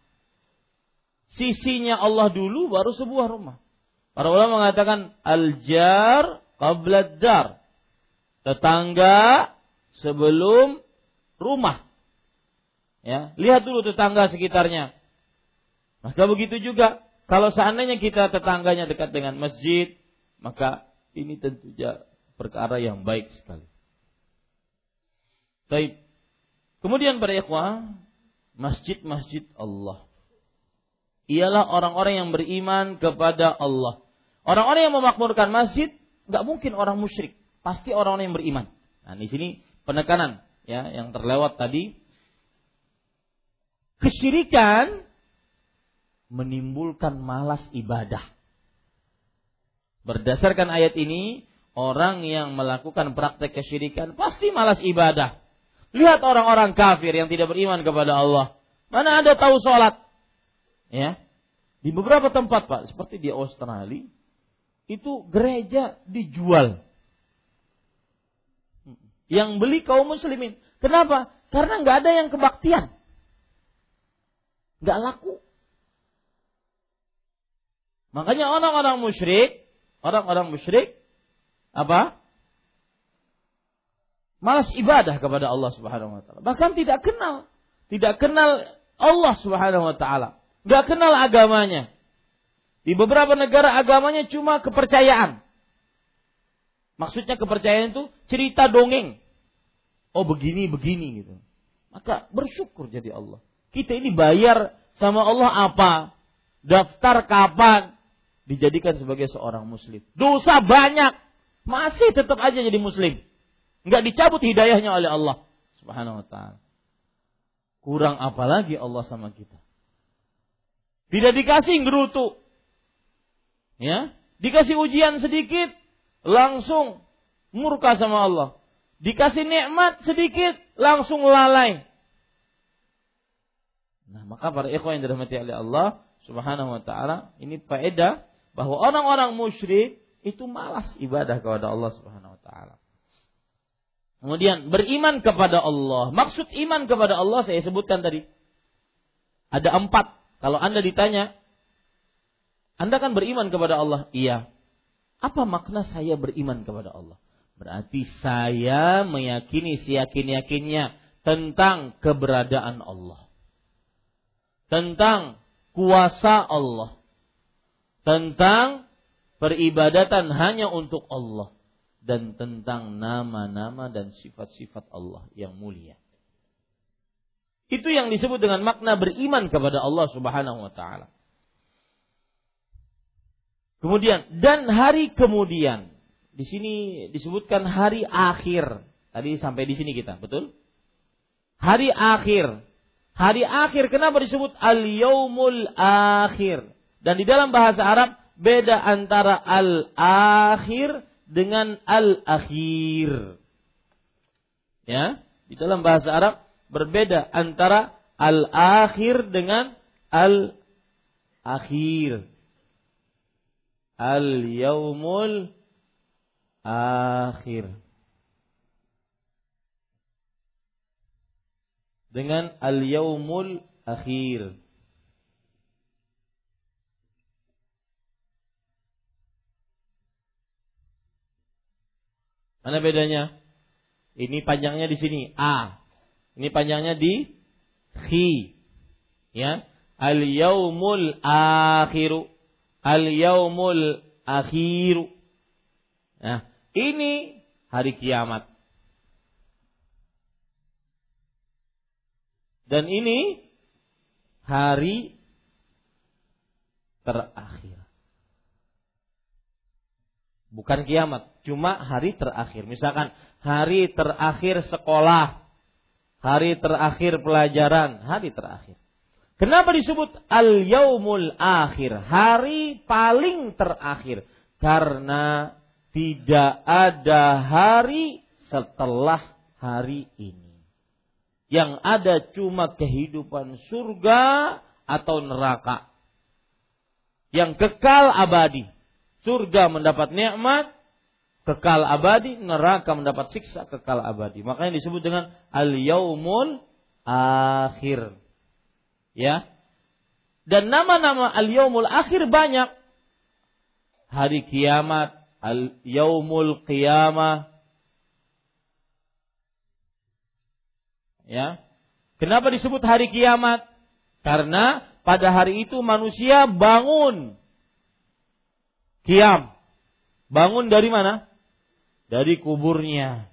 Sisinya Allah dulu baru sebuah rumah. Para ulama mengatakan al-jar qabla dar. Tetangga sebelum rumah. Ya, lihat dulu tetangga sekitarnya. Maka begitu juga kalau seandainya kita tetangganya dekat dengan masjid, maka ini tentunya perkara yang baik sekali. Baik. Kemudian para ikhwah, masjid-masjid Allah. Ialah orang-orang yang beriman kepada Allah. Orang-orang yang memakmurkan masjid nggak mungkin orang musyrik, pasti orang-orang yang beriman. Nah, di sini penekanan ya yang terlewat tadi. Kesyirikan menimbulkan malas ibadah. Berdasarkan ayat ini, orang yang melakukan praktek kesyirikan pasti malas ibadah. Lihat orang-orang kafir yang tidak beriman kepada Allah. Mana ada tahu sholat? Ya. Di beberapa tempat Pak, seperti di Australia, itu gereja dijual. Yang beli kaum muslimin. Kenapa? Karena nggak ada yang kebaktian. Nggak laku. Makanya orang-orang musyrik orang-orang musyrik apa? Malas ibadah kepada Allah Subhanahu wa taala. Bahkan tidak kenal, tidak kenal Allah Subhanahu wa taala. Enggak kenal agamanya. Di beberapa negara agamanya cuma kepercayaan. Maksudnya kepercayaan itu cerita dongeng. Oh begini begini gitu. Maka bersyukur jadi Allah. Kita ini bayar sama Allah apa? Daftar kapan? Dijadikan sebagai seorang muslim. Dosa banyak, masih tetap aja jadi muslim. Enggak dicabut hidayahnya oleh Allah Subhanahu wa taala. Kurang apa lagi Allah sama kita? Tidak dikasih gerutu. Ya, dikasih ujian sedikit langsung murka sama Allah. Dikasih nikmat sedikit langsung lalai. Nah, maka para ikhwan yang dirahmati oleh Allah Subhanahu wa taala, ini faedah bahwa orang-orang musyrik itu malas ibadah kepada Allah Subhanahu wa taala. Kemudian beriman kepada Allah. Maksud iman kepada Allah saya sebutkan tadi. Ada empat. Kalau Anda ditanya, Anda kan beriman kepada Allah? Iya. Apa makna saya beriman kepada Allah? Berarti saya meyakini seyakin-yakinnya tentang keberadaan Allah. Tentang kuasa Allah. Tentang peribadatan hanya untuk Allah. Dan tentang nama-nama dan sifat-sifat Allah yang mulia. Itu yang disebut dengan makna beriman kepada Allah Subhanahu wa taala. Kemudian dan hari kemudian di sini disebutkan hari akhir. Tadi sampai di sini kita, betul? Hari akhir. Hari akhir kenapa disebut al-yaumul akhir? Dan di dalam bahasa Arab beda antara al-akhir dengan al-akhir. Ya, di dalam bahasa Arab berbeda antara al-akhir dengan al-akhir. Al-yaumul akhir. Dengan al-yaumul akhir. Mana bedanya? Ini panjangnya di sini a. Ini panjangnya di khi. Ya. Al-yaumul akhiru. Al-yaumul akhiru. Nah, ini hari kiamat. Dan ini hari terakhir. Bukan kiamat, cuma hari terakhir. Misalkan hari terakhir sekolah, hari terakhir pelajaran, hari terakhir. Kenapa disebut al-yaumul akhir? Hari paling terakhir. Karena tidak ada hari setelah hari ini. Yang ada cuma kehidupan surga atau neraka. Yang kekal abadi. Surga mendapat nikmat, kekal abadi, neraka mendapat siksa kekal abadi. Makanya disebut dengan al-yaumul akhir. Ya. Dan nama-nama al-yaumul akhir banyak. Hari kiamat, al yaumul qiyamah ya kenapa disebut hari kiamat karena pada hari itu manusia bangun kiam bangun dari mana dari kuburnya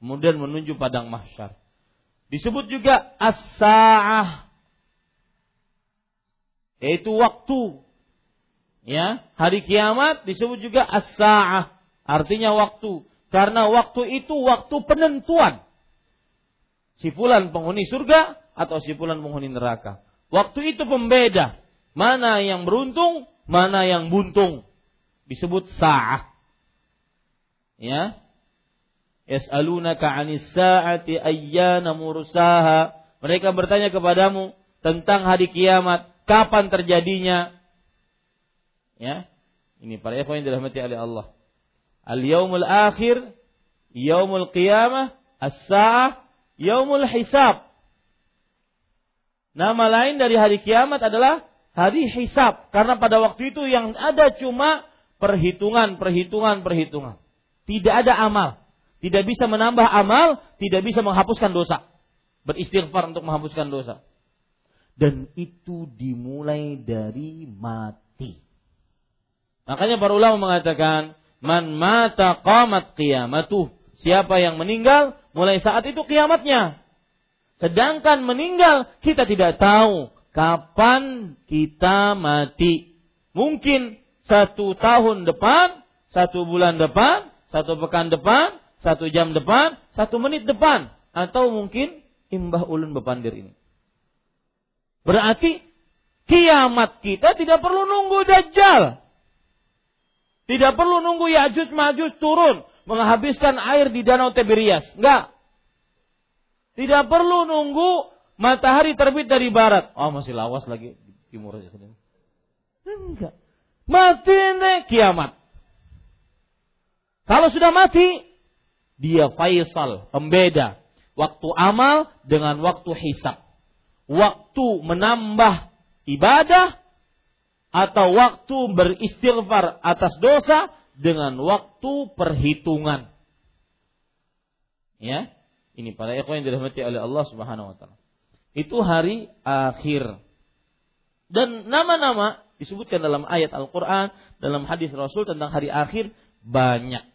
kemudian menuju padang mahsyar disebut juga as-saah yaitu waktu Ya, hari kiamat disebut juga as-saah, artinya waktu. Karena waktu itu waktu penentuan. Si penghuni surga atau si penghuni neraka. Waktu itu pembeda. Mana yang beruntung, mana yang buntung. Disebut sa'ah. Ya. Yas'alunaka 'anis sa'ati ayyana mursaha. Mereka bertanya kepadamu tentang hari kiamat, kapan terjadinya? Ya. Ini para ikhwan yang dirahmati oleh Allah. Al-yaumul akhir, yaumul qiyamah, as-sa'ah, yaumul hisab. Nama lain dari hari kiamat adalah hari hisab. Karena pada waktu itu yang ada cuma perhitungan, perhitungan, perhitungan. Tidak ada amal. Tidak bisa menambah amal, tidak bisa menghapuskan dosa. Beristighfar untuk menghapuskan dosa. Dan itu dimulai dari mati. Makanya para ulama mengatakan, man mata qamat qiyamatuh. Siapa yang meninggal, mulai saat itu kiamatnya. Sedangkan meninggal, kita tidak tahu kapan kita mati. Mungkin satu tahun depan, satu bulan depan, satu pekan depan, satu jam depan, satu menit depan. Atau mungkin imbah ulun bepandir ini. Berarti kiamat kita tidak perlu nunggu dajjal. Tidak perlu nunggu Ya'juj Ma'juj turun menghabiskan air di Danau Tiberias. Enggak. Tidak perlu nunggu matahari terbit dari barat. Oh masih lawas lagi timur. Enggak. Mati nih kiamat. Kalau sudah mati, dia faisal, pembeda. Waktu amal dengan waktu hisab. Waktu menambah ibadah atau waktu beristighfar atas dosa dengan waktu perhitungan. Ya, ini para ikhwan yang dirahmati oleh Allah Subhanahu wa taala. Itu hari akhir. Dan nama-nama disebutkan dalam ayat Al-Qur'an, dalam hadis Rasul tentang hari akhir banyak.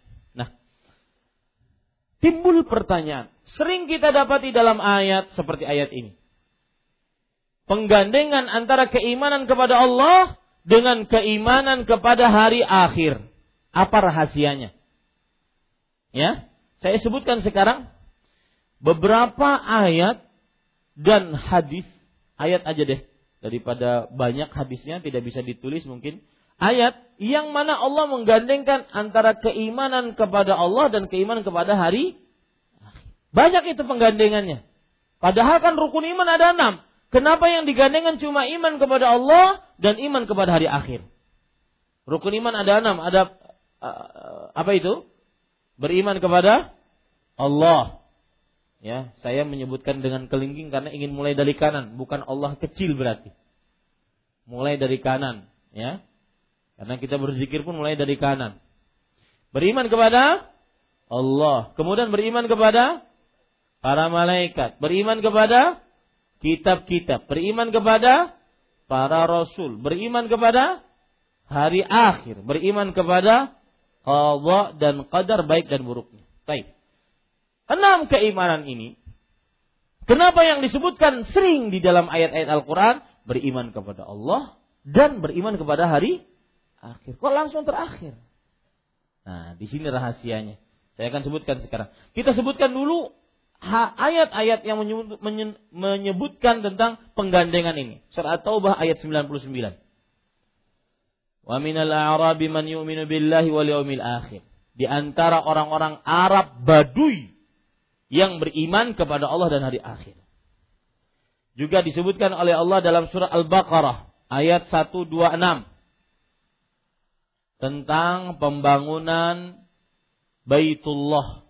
Timbul pertanyaan, sering kita dapati dalam ayat seperti ayat ini. Penggandengan antara keimanan kepada Allah dengan keimanan kepada hari akhir. Apa rahasianya? Ya, saya sebutkan sekarang beberapa ayat dan hadis ayat aja deh daripada banyak hadisnya tidak bisa ditulis mungkin ayat yang mana Allah menggandengkan antara keimanan kepada Allah dan keimanan kepada hari banyak itu penggandengannya padahal kan rukun iman ada enam. Kenapa yang digandengkan cuma iman kepada Allah dan iman kepada hari akhir? Rukun iman ada enam. Ada uh, apa itu? Beriman kepada Allah. Ya, saya menyebutkan dengan kelingking karena ingin mulai dari kanan, bukan Allah kecil berarti. Mulai dari kanan, ya. Karena kita berzikir pun mulai dari kanan. Beriman kepada Allah, kemudian beriman kepada para malaikat, beriman kepada kitab-kitab, beriman kepada para rasul, beriman kepada hari akhir, beriman kepada Allah dan qadar baik dan buruknya. Baik. Enam keimanan ini, kenapa yang disebutkan sering di dalam ayat-ayat Al-Quran, beriman kepada Allah dan beriman kepada hari akhir. Kok langsung terakhir? Nah, di sini rahasianya. Saya akan sebutkan sekarang. Kita sebutkan dulu ayat-ayat yang menyebutkan tentang penggandengan ini. Surat Taubah ayat 99. Wa minal a'rabi man yu'minu billahi wal yawmil akhir. Di antara orang-orang Arab Baduy yang beriman kepada Allah dan hari akhir. Juga disebutkan oleh Allah dalam surah Al-Baqarah ayat 126 tentang pembangunan Baitullah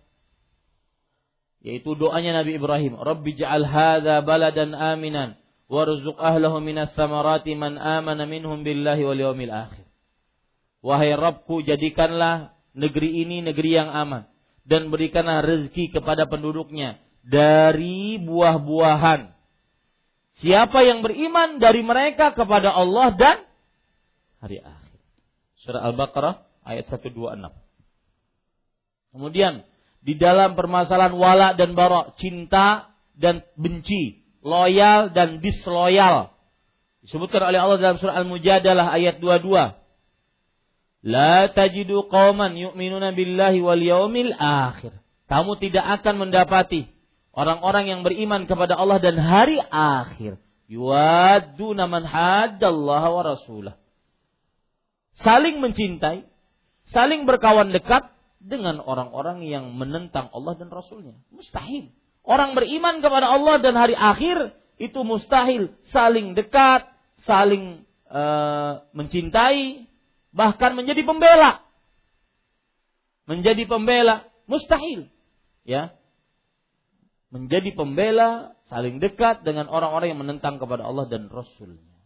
yaitu doanya Nabi Ibrahim, "Rabbi ja'al hadza baladan aminan warzuq ahlahu minas samarati man amana minhum billahi wal yawmil akhir." Wahai Rabbku, jadikanlah negeri ini negeri yang aman dan berikanlah rezeki kepada penduduknya dari buah-buahan. Siapa yang beriman dari mereka kepada Allah dan hari akhir. Surah Al-Baqarah ayat 126. Kemudian di dalam permasalahan wala dan bara, cinta dan benci, loyal dan disloyal. Disebutkan oleh Allah dalam surah Al-Mujadalah ayat 22. La tajidu qauman yu'minuna billahi wal yaumil akhir. Kamu tidak akan mendapati orang-orang yang beriman kepada Allah dan hari akhir. Yuwadduna man haddallaha wa rasulah. Saling mencintai, saling berkawan dekat dengan orang-orang yang menentang Allah dan Rasulnya. Mustahil. Orang beriman kepada Allah dan hari akhir itu mustahil saling dekat, saling uh, mencintai, bahkan menjadi pembela. Menjadi pembela mustahil. Ya. Menjadi pembela saling dekat dengan orang-orang yang menentang kepada Allah dan Rasulnya.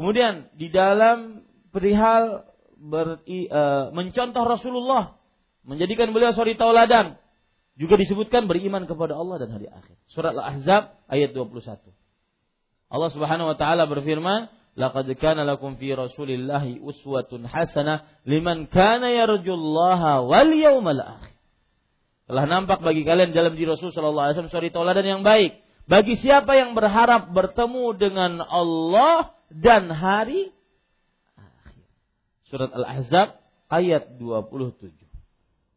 Kemudian di dalam perihal ber, uh, mencontoh Rasulullah, menjadikan beliau suri tauladan, juga disebutkan beriman kepada Allah dan hari akhir. Surat Al-Ahzab ayat 21. Allah Subhanahu wa taala berfirman, laqad kana lakum fi rasulillahi uswatun hasanah liman kana yarjullaha wal yawmal akhir. Telah nampak bagi kalian dalam diri Rasul sallallahu alaihi wasallam suri tauladan yang baik bagi siapa yang berharap bertemu dengan Allah dan hari. Surat Al-Ahzab ayat 27.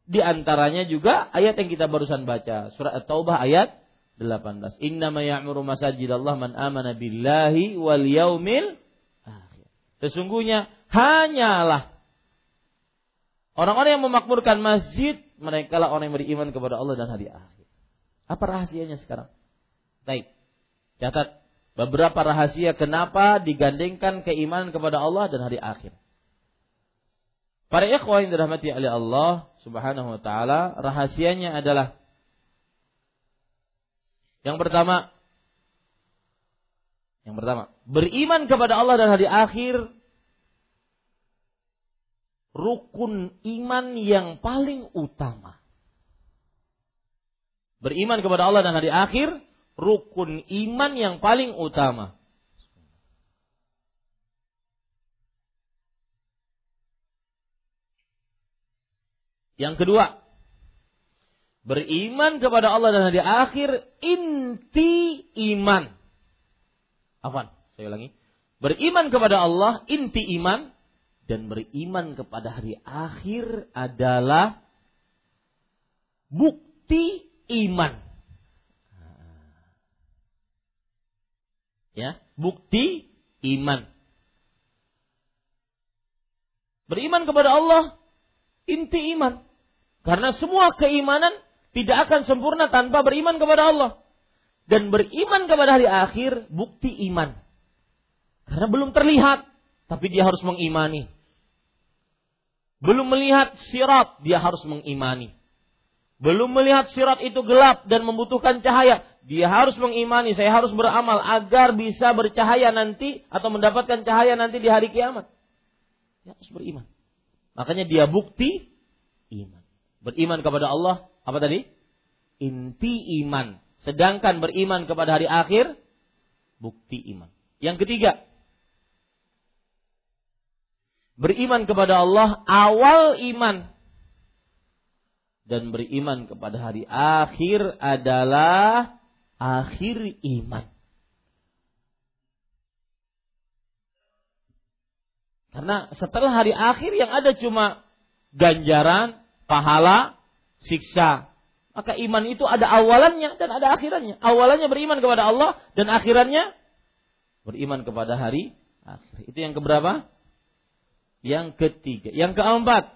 Di antaranya juga ayat yang kita barusan baca, surat At-Taubah ayat 18. Innama ya'muru masajidallah man amana billahi wal yaumil Sesungguhnya hanyalah orang-orang yang memakmurkan masjid, mereka lah orang yang beriman kepada Allah dan hari akhir. Apa rahasianya sekarang? Baik. Catat beberapa rahasia kenapa digandengkan keimanan kepada Allah dan hari akhir. Para ikhwah yang dirahmati oleh Allah Subhanahu wa taala, rahasianya adalah yang pertama yang pertama, beriman kepada Allah dan hari akhir rukun iman yang paling utama. Beriman kepada Allah dan hari akhir rukun iman yang paling utama. Yang kedua, beriman kepada Allah dan hari akhir inti iman. Apa? Saya ulangi. Beriman kepada Allah inti iman dan beriman kepada hari akhir adalah bukti iman. Ya, bukti iman. Beriman kepada Allah inti iman. Karena semua keimanan tidak akan sempurna tanpa beriman kepada Allah. Dan beriman kepada hari akhir bukti iman. Karena belum terlihat, tapi dia harus mengimani. Belum melihat sirat, dia harus mengimani. Belum melihat sirat itu gelap dan membutuhkan cahaya, dia harus mengimani, saya harus beramal agar bisa bercahaya nanti atau mendapatkan cahaya nanti di hari kiamat. Dia harus beriman. Makanya dia bukti iman. Beriman kepada Allah, apa tadi? Inti iman. Sedangkan beriman kepada hari akhir, bukti iman. Yang ketiga, beriman kepada Allah awal iman. Dan beriman kepada hari akhir adalah akhir iman. Karena setelah hari akhir yang ada cuma ganjaran, pahala, siksa. Maka iman itu ada awalannya dan ada akhirannya. Awalannya beriman kepada Allah dan akhirannya beriman kepada hari akhir. Itu yang keberapa? Yang ketiga. Yang keempat.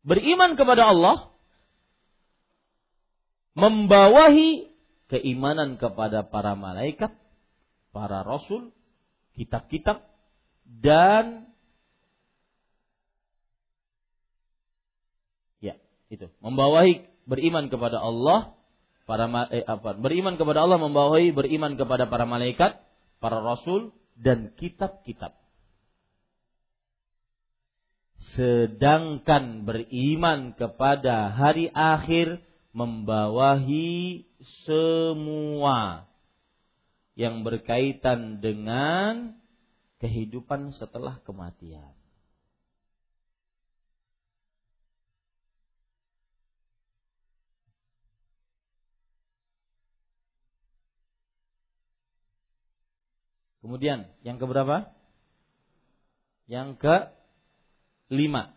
Beriman kepada Allah membawahi keimanan kepada para malaikat, para rasul, kitab-kitab, dan ya itu. Membawahi beriman kepada Allah para eh, apa beriman kepada Allah membawahi beriman kepada para malaikat para rasul dan kitab-kitab. Sedangkan beriman kepada hari akhir membawahi semua yang berkaitan dengan kehidupan setelah kematian. Kemudian yang keberapa? Yang ke lima.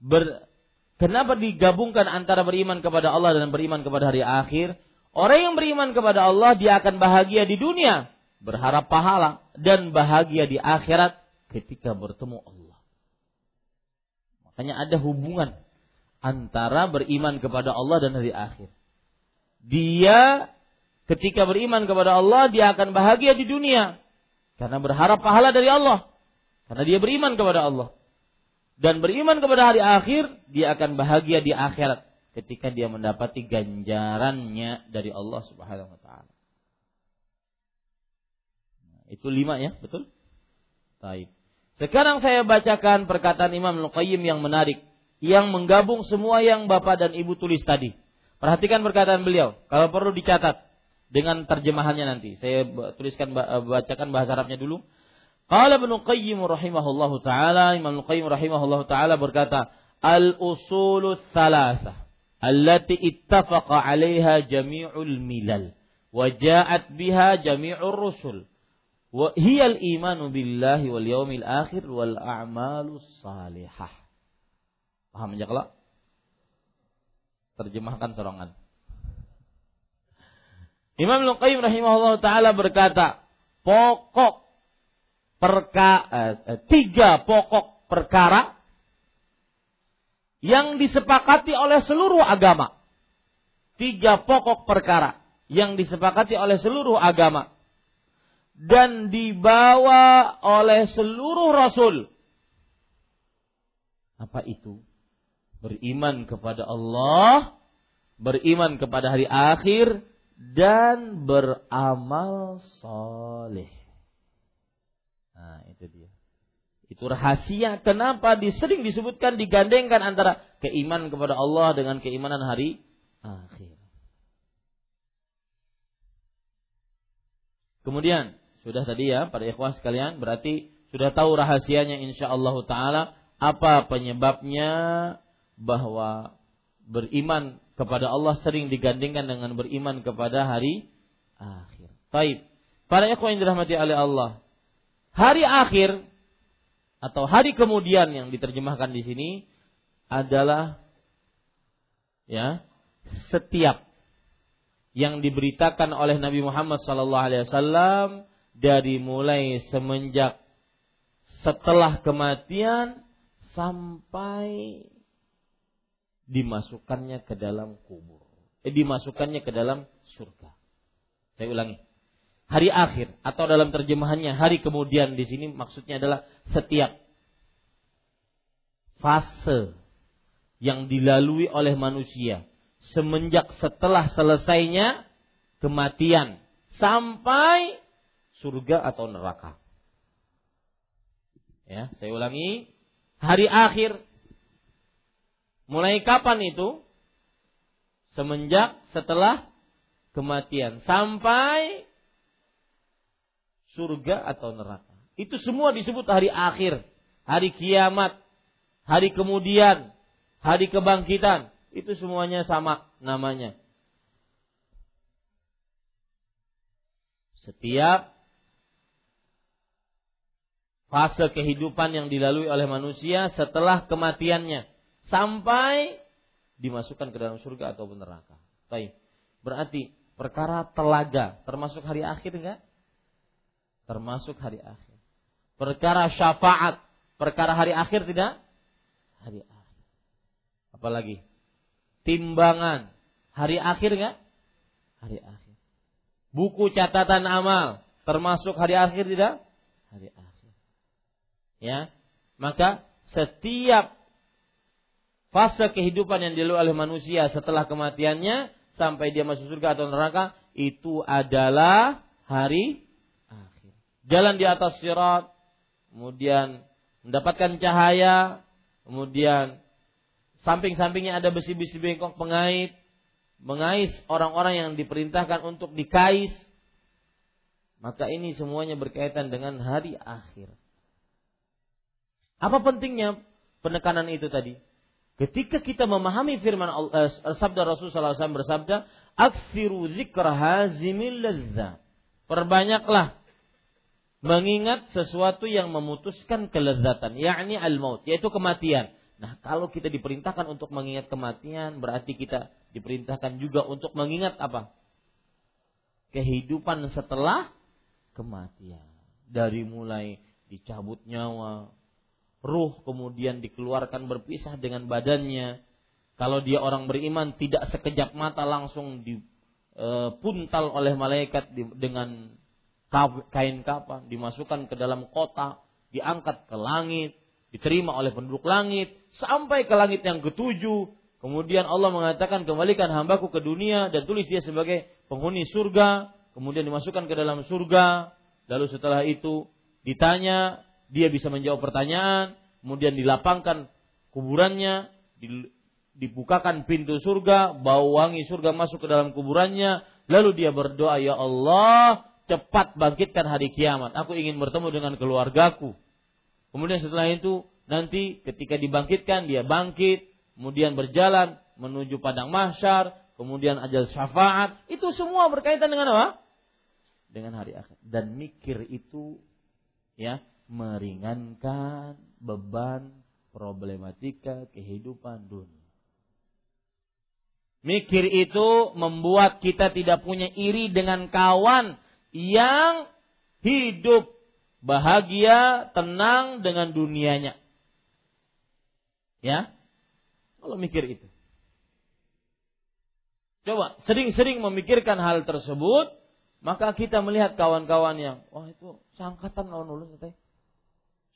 Ber, kenapa digabungkan antara beriman kepada Allah dan beriman kepada hari akhir? Orang yang beriman kepada Allah dia akan bahagia di dunia berharap pahala dan bahagia di akhirat ketika bertemu Allah. Makanya ada hubungan antara beriman kepada Allah dan hari akhir. Dia ketika beriman kepada Allah dia akan bahagia di dunia karena berharap pahala dari Allah. Karena dia beriman kepada Allah. Dan beriman kepada hari akhir, dia akan bahagia di akhirat ketika dia mendapati ganjarannya dari Allah Subhanahu wa taala. Itu lima ya, betul? Taib. Sekarang saya bacakan perkataan Imam Al-Qayyim yang menarik. Yang menggabung semua yang Bapak dan Ibu tulis tadi. Perhatikan perkataan beliau. Kalau perlu dicatat. Dengan terjemahannya nanti. Saya tuliskan, bacakan bahasa Arabnya dulu. Qala Ibnu Qayyim rahimahullahu taala, Imam Al-Qayyim rahimahullahu taala berkata, "Al-usulu thalatha allati ittafaqa 'alaiha jami'ul milal wa ja'at biha jami'ur rusul Wa hiyal imanu billahi wal yaumil akhir wal a'malus salihah. Paham ya kalau? Terjemahkan sorongan. Imam Al-Qayyim rahimahullah taala berkata, pokok perka, eh, tiga pokok perkara yang disepakati oleh seluruh agama. tiga pokok perkara yang disepakati oleh seluruh agama dan dibawa oleh seluruh rasul. Apa itu? Beriman kepada Allah, beriman kepada hari akhir, dan beramal soleh. Nah, itu dia. Itu rahasia kenapa disering disebutkan digandengkan antara keimanan kepada Allah dengan keimanan hari akhir. Kemudian sudah tadi ya pada ikhwah sekalian berarti sudah tahu rahasianya insya Allah taala apa penyebabnya bahwa beriman kepada Allah sering digandingkan dengan beriman kepada hari akhir. Baik. Para ikhwan yang dirahmati oleh Allah. Hari akhir atau hari kemudian yang diterjemahkan di sini adalah ya setiap yang diberitakan oleh Nabi Muhammad wasallam dari mulai semenjak setelah kematian sampai dimasukkannya ke dalam kubur. Eh, dimasukkannya ke dalam surga. Saya ulangi. Hari akhir atau dalam terjemahannya hari kemudian di sini maksudnya adalah setiap fase yang dilalui oleh manusia semenjak setelah selesainya kematian sampai surga atau neraka. Ya, saya ulangi, hari akhir mulai kapan itu? Semenjak setelah kematian sampai surga atau neraka. Itu semua disebut hari akhir, hari kiamat, hari kemudian, hari kebangkitan. Itu semuanya sama namanya. Setiap fase kehidupan yang dilalui oleh manusia setelah kematiannya sampai dimasukkan ke dalam surga atau neraka. Baik. Berarti perkara telaga termasuk hari akhir enggak? Termasuk hari akhir. Perkara syafaat, perkara hari akhir tidak? Hari akhir. Apalagi timbangan. Hari akhir nggak? Hari akhir. Buku catatan amal termasuk hari akhir tidak? Hari akhir. Ya, maka setiap fase kehidupan yang dilalui oleh manusia setelah kematiannya sampai dia masuk surga atau neraka itu adalah hari akhir. Jalan di atas sirat, kemudian mendapatkan cahaya, kemudian samping-sampingnya ada besi-besi bengkok pengait, mengais orang-orang yang diperintahkan untuk dikais. Maka ini semuanya berkaitan dengan hari akhir. Apa pentingnya penekanan itu tadi? Ketika kita memahami firman Allah, eh, sabda Rasulullah SAW bersabda, "Aksiru hazimil ladza." Perbanyaklah mengingat sesuatu yang memutuskan kelezatan, yakni al-maut, yaitu kematian. Nah, kalau kita diperintahkan untuk mengingat kematian, berarti kita diperintahkan juga untuk mengingat apa? Kehidupan setelah kematian. Dari mulai dicabut nyawa, ruh kemudian dikeluarkan berpisah dengan badannya. Kalau dia orang beriman tidak sekejap mata langsung dipuntal e, oleh malaikat dengan kain kapan, dimasukkan ke dalam kota, diangkat ke langit, diterima oleh penduduk langit sampai ke langit yang ketujuh. Kemudian Allah mengatakan kembalikan hambaku ke dunia dan tulis dia sebagai penghuni surga. Kemudian dimasukkan ke dalam surga. Lalu setelah itu ditanya, dia bisa menjawab pertanyaan. Kemudian dilapangkan kuburannya, dibukakan pintu surga, bau wangi surga masuk ke dalam kuburannya. Lalu dia berdoa, ya Allah, cepat bangkitkan hari kiamat. Aku ingin bertemu dengan keluargaku. Kemudian setelah itu nanti ketika dibangkitkan dia bangkit, kemudian berjalan menuju padang mahsyar, kemudian ajal syafaat, itu semua berkaitan dengan apa? Dengan hari akhir. Dan mikir itu ya meringankan beban problematika kehidupan dunia. Mikir itu membuat kita tidak punya iri dengan kawan yang hidup bahagia, tenang dengan dunianya. Ya, kalau mikir itu. Coba sering-sering memikirkan hal tersebut, maka kita melihat kawan-kawan yang, wah itu seangkatan lawan lulus,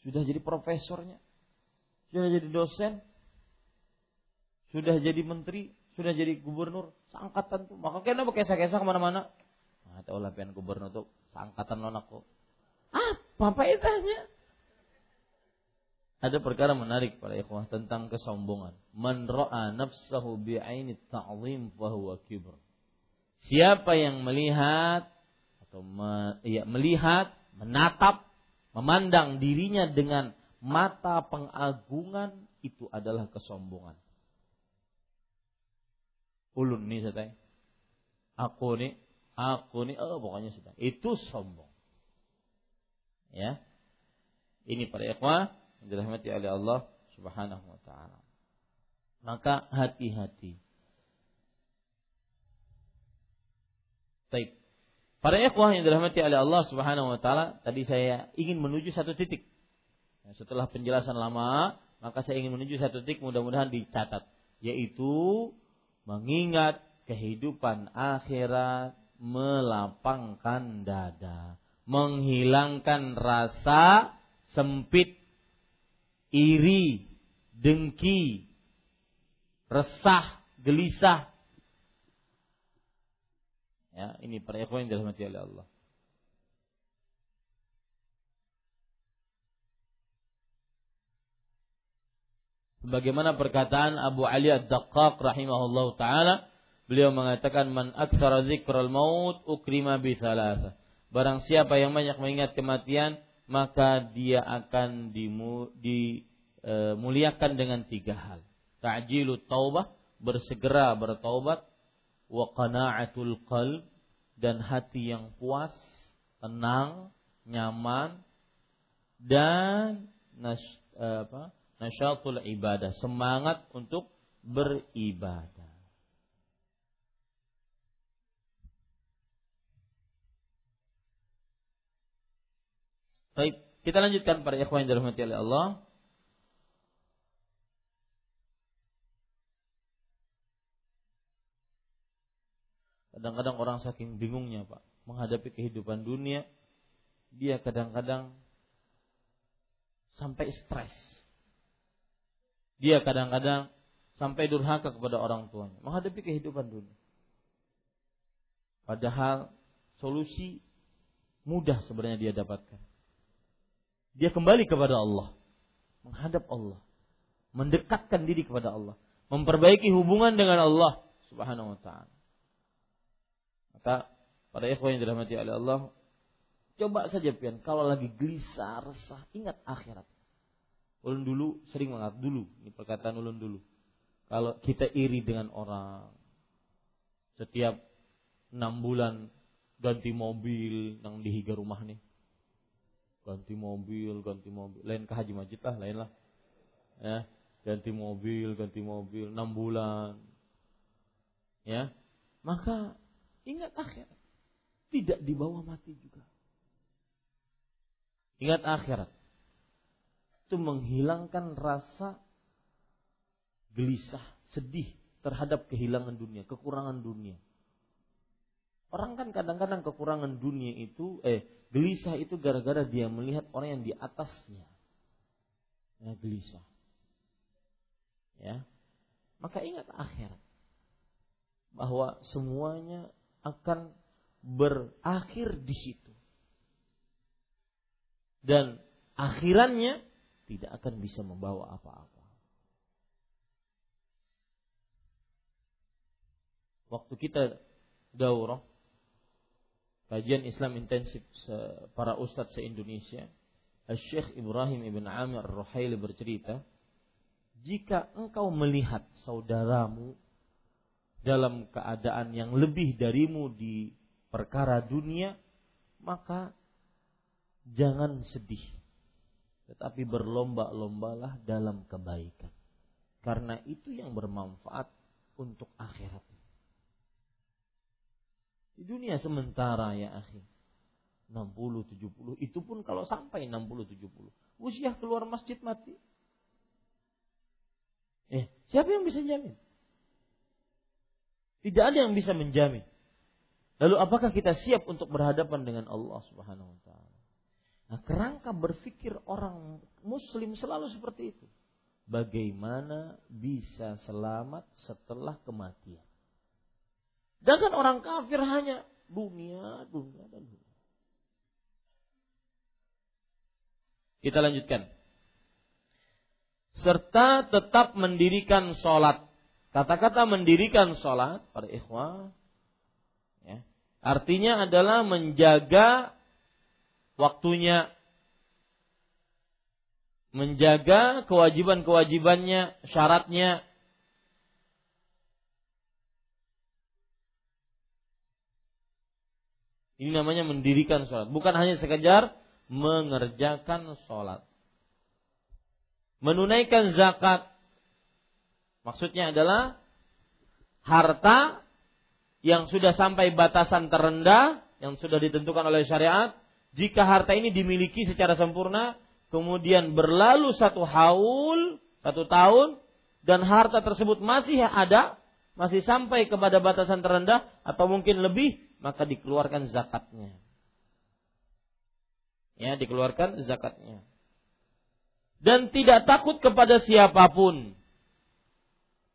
sudah jadi profesornya, sudah jadi dosen, sudah jadi menteri, sudah jadi gubernur, seangkatan tuh. Maka kena kesah-kesah ke mana-mana. Nah, tahu lah gubernur tuh seangkatan lawan aku. Apa faedahnya? Ada perkara menarik para ikhwah tentang kesombongan. Man ra'a nafsahu bi'aini ta'zim fahuwa kibr. Siapa yang melihat atau me, ya, melihat, menatap, memandang dirinya dengan mata pengagungan itu adalah kesombongan. Ulun nih saya Aku nih, aku nih, oh pokoknya sudah. Itu sombong. Ya. Ini para ikhwah yang dirahmati oleh Allah Subhanahu wa taala. Maka hati-hati. Para ikhwah yang dirahmati oleh Allah Subhanahu wa taala, tadi saya ingin menuju satu titik. Nah, setelah penjelasan lama, maka saya ingin menuju satu titik mudah-mudahan dicatat, yaitu mengingat kehidupan akhirat melapangkan dada, menghilangkan rasa sempit iri, dengki, resah, gelisah. Ya, ini para ikhwan yang dirahmati oleh Allah. Bagaimana perkataan Abu Ali Ad-Daqqaq rahimahullah taala, beliau mengatakan man aktsara dzikral maut ukrima bi Barang siapa yang banyak mengingat kematian, maka dia akan dimuliakan e, dengan tiga hal. Ta'jilut taubah, bersegera bertaubat, wa qana'atul qalb dan hati yang puas, tenang, nyaman dan nas, e, apa? nasyatul ibadah, semangat untuk beribadah. Baik, kita lanjutkan para ikhwan yang dirahmati oleh Allah. Kadang-kadang orang saking bingungnya, Pak, menghadapi kehidupan dunia, dia kadang-kadang sampai stres. Dia kadang-kadang sampai durhaka kepada orang tuanya, menghadapi kehidupan dunia. Padahal solusi mudah sebenarnya dia dapatkan dia kembali kepada Allah, menghadap Allah, mendekatkan diri kepada Allah, memperbaiki hubungan dengan Allah Subhanahu wa taala. Maka pada ikhwan yang dirahmati oleh Allah, coba saja pian kalau lagi gelisah, resah, ingat akhirat. Ulun dulu sering mengatakan dulu, ini perkataan ulun dulu. Kalau kita iri dengan orang, setiap enam bulan ganti mobil yang dihiga rumah nih ganti mobil, ganti mobil, lain ke Haji Majid lah, lain lah. Ya, ganti mobil, ganti mobil, enam bulan. Ya, maka ingat akhirat. Tidak dibawa mati juga. Ingat akhirat. Itu menghilangkan rasa gelisah, sedih terhadap kehilangan dunia, kekurangan dunia. Orang kan kadang-kadang kekurangan dunia itu, eh, gelisah itu gara-gara dia melihat orang yang di atasnya. Ya, gelisah. Ya. Maka ingat akhirat. Bahwa semuanya akan berakhir di situ. Dan akhirannya tidak akan bisa membawa apa-apa. Waktu kita daurah kajian Islam intensif para ustadz se-Indonesia, Syekh Ibrahim Ibn Amir Ruhaili bercerita, jika engkau melihat saudaramu dalam keadaan yang lebih darimu di perkara dunia, maka jangan sedih. Tetapi berlomba-lombalah dalam kebaikan. Karena itu yang bermanfaat untuk akhirat. Di dunia sementara ya akhi. 60, 70. Itu pun kalau sampai 60, 70. Usia keluar masjid mati. Eh, siapa yang bisa jamin? Tidak ada yang bisa menjamin. Lalu apakah kita siap untuk berhadapan dengan Allah Subhanahu wa taala? Nah, kerangka berpikir orang muslim selalu seperti itu. Bagaimana bisa selamat setelah kematian? Sedangkan orang kafir hanya dunia, dunia dan dunia. Kita lanjutkan. Serta tetap mendirikan sholat. Kata-kata mendirikan sholat, para ikhwah, ya, artinya adalah menjaga waktunya, menjaga kewajiban-kewajibannya, syaratnya, Ini namanya mendirikan sholat. Bukan hanya sekedar mengerjakan sholat. Menunaikan zakat. Maksudnya adalah harta yang sudah sampai batasan terendah yang sudah ditentukan oleh syariat. Jika harta ini dimiliki secara sempurna, kemudian berlalu satu haul, satu tahun, dan harta tersebut masih ada, masih sampai kepada batasan terendah atau mungkin lebih, maka dikeluarkan zakatnya. Ya, dikeluarkan zakatnya. Dan tidak takut kepada siapa pun.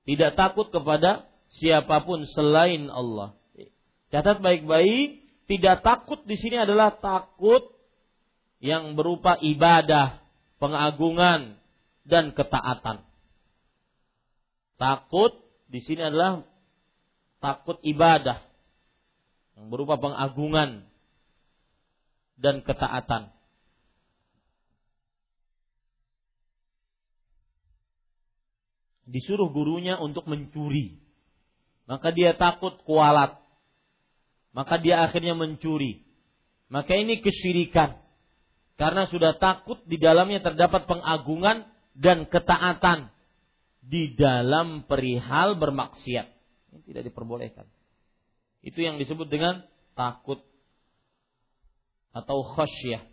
Tidak takut kepada siapa pun selain Allah. Catat baik-baik, tidak takut di sini adalah takut yang berupa ibadah, pengagungan, dan ketaatan. Takut di sini adalah takut ibadah, yang berupa pengagungan dan ketaatan. Disuruh gurunya untuk mencuri. Maka dia takut kualat. Maka dia akhirnya mencuri. Maka ini kesyirikan. Karena sudah takut di dalamnya terdapat pengagungan dan ketaatan di dalam perihal bermaksiat. Ini tidak diperbolehkan. Itu yang disebut dengan takut atau khasyah.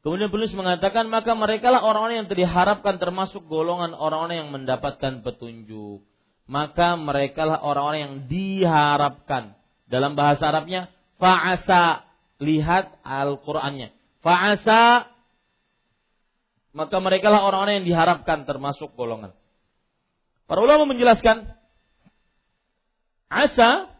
Kemudian penulis mengatakan maka mereka lah orang-orang yang diharapkan termasuk golongan orang-orang yang mendapatkan petunjuk. Maka mereka lah orang-orang yang diharapkan. Dalam bahasa Arabnya fa'asa lihat Al-Qur'annya. Fa'asa maka mereka lah orang-orang yang diharapkan termasuk golongan. Para ulama menjelaskan asa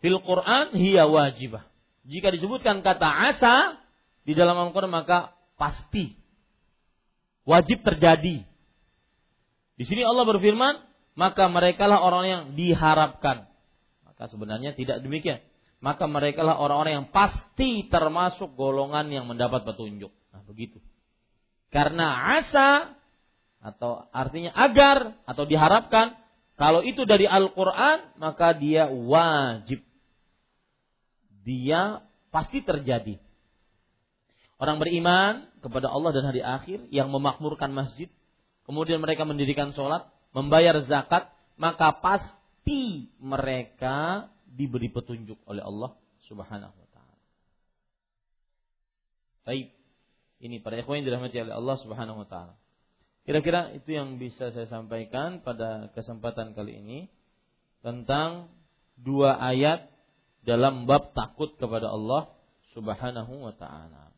fil Quran hiya wajibah. Jika disebutkan kata asa di dalam Al-Quran maka pasti wajib terjadi. Di sini Allah berfirman, maka merekalah orang yang diharapkan. Maka sebenarnya tidak demikian. Maka merekalah orang-orang yang pasti termasuk golongan yang mendapat petunjuk. Nah, begitu. Karena asa atau artinya agar atau diharapkan kalau itu dari Al-Quran, maka dia wajib. Dia pasti terjadi. Orang beriman kepada Allah dan hari akhir yang memakmurkan masjid, kemudian mereka mendirikan sholat, membayar zakat, maka pasti mereka diberi petunjuk oleh Allah Subhanahu wa taala. Baik. Ini para ikhwan yang dirahmati oleh Allah Subhanahu wa taala. Kira-kira itu yang bisa saya sampaikan pada kesempatan kali ini tentang dua ayat dalam bab takut kepada Allah Subhanahu wa taala.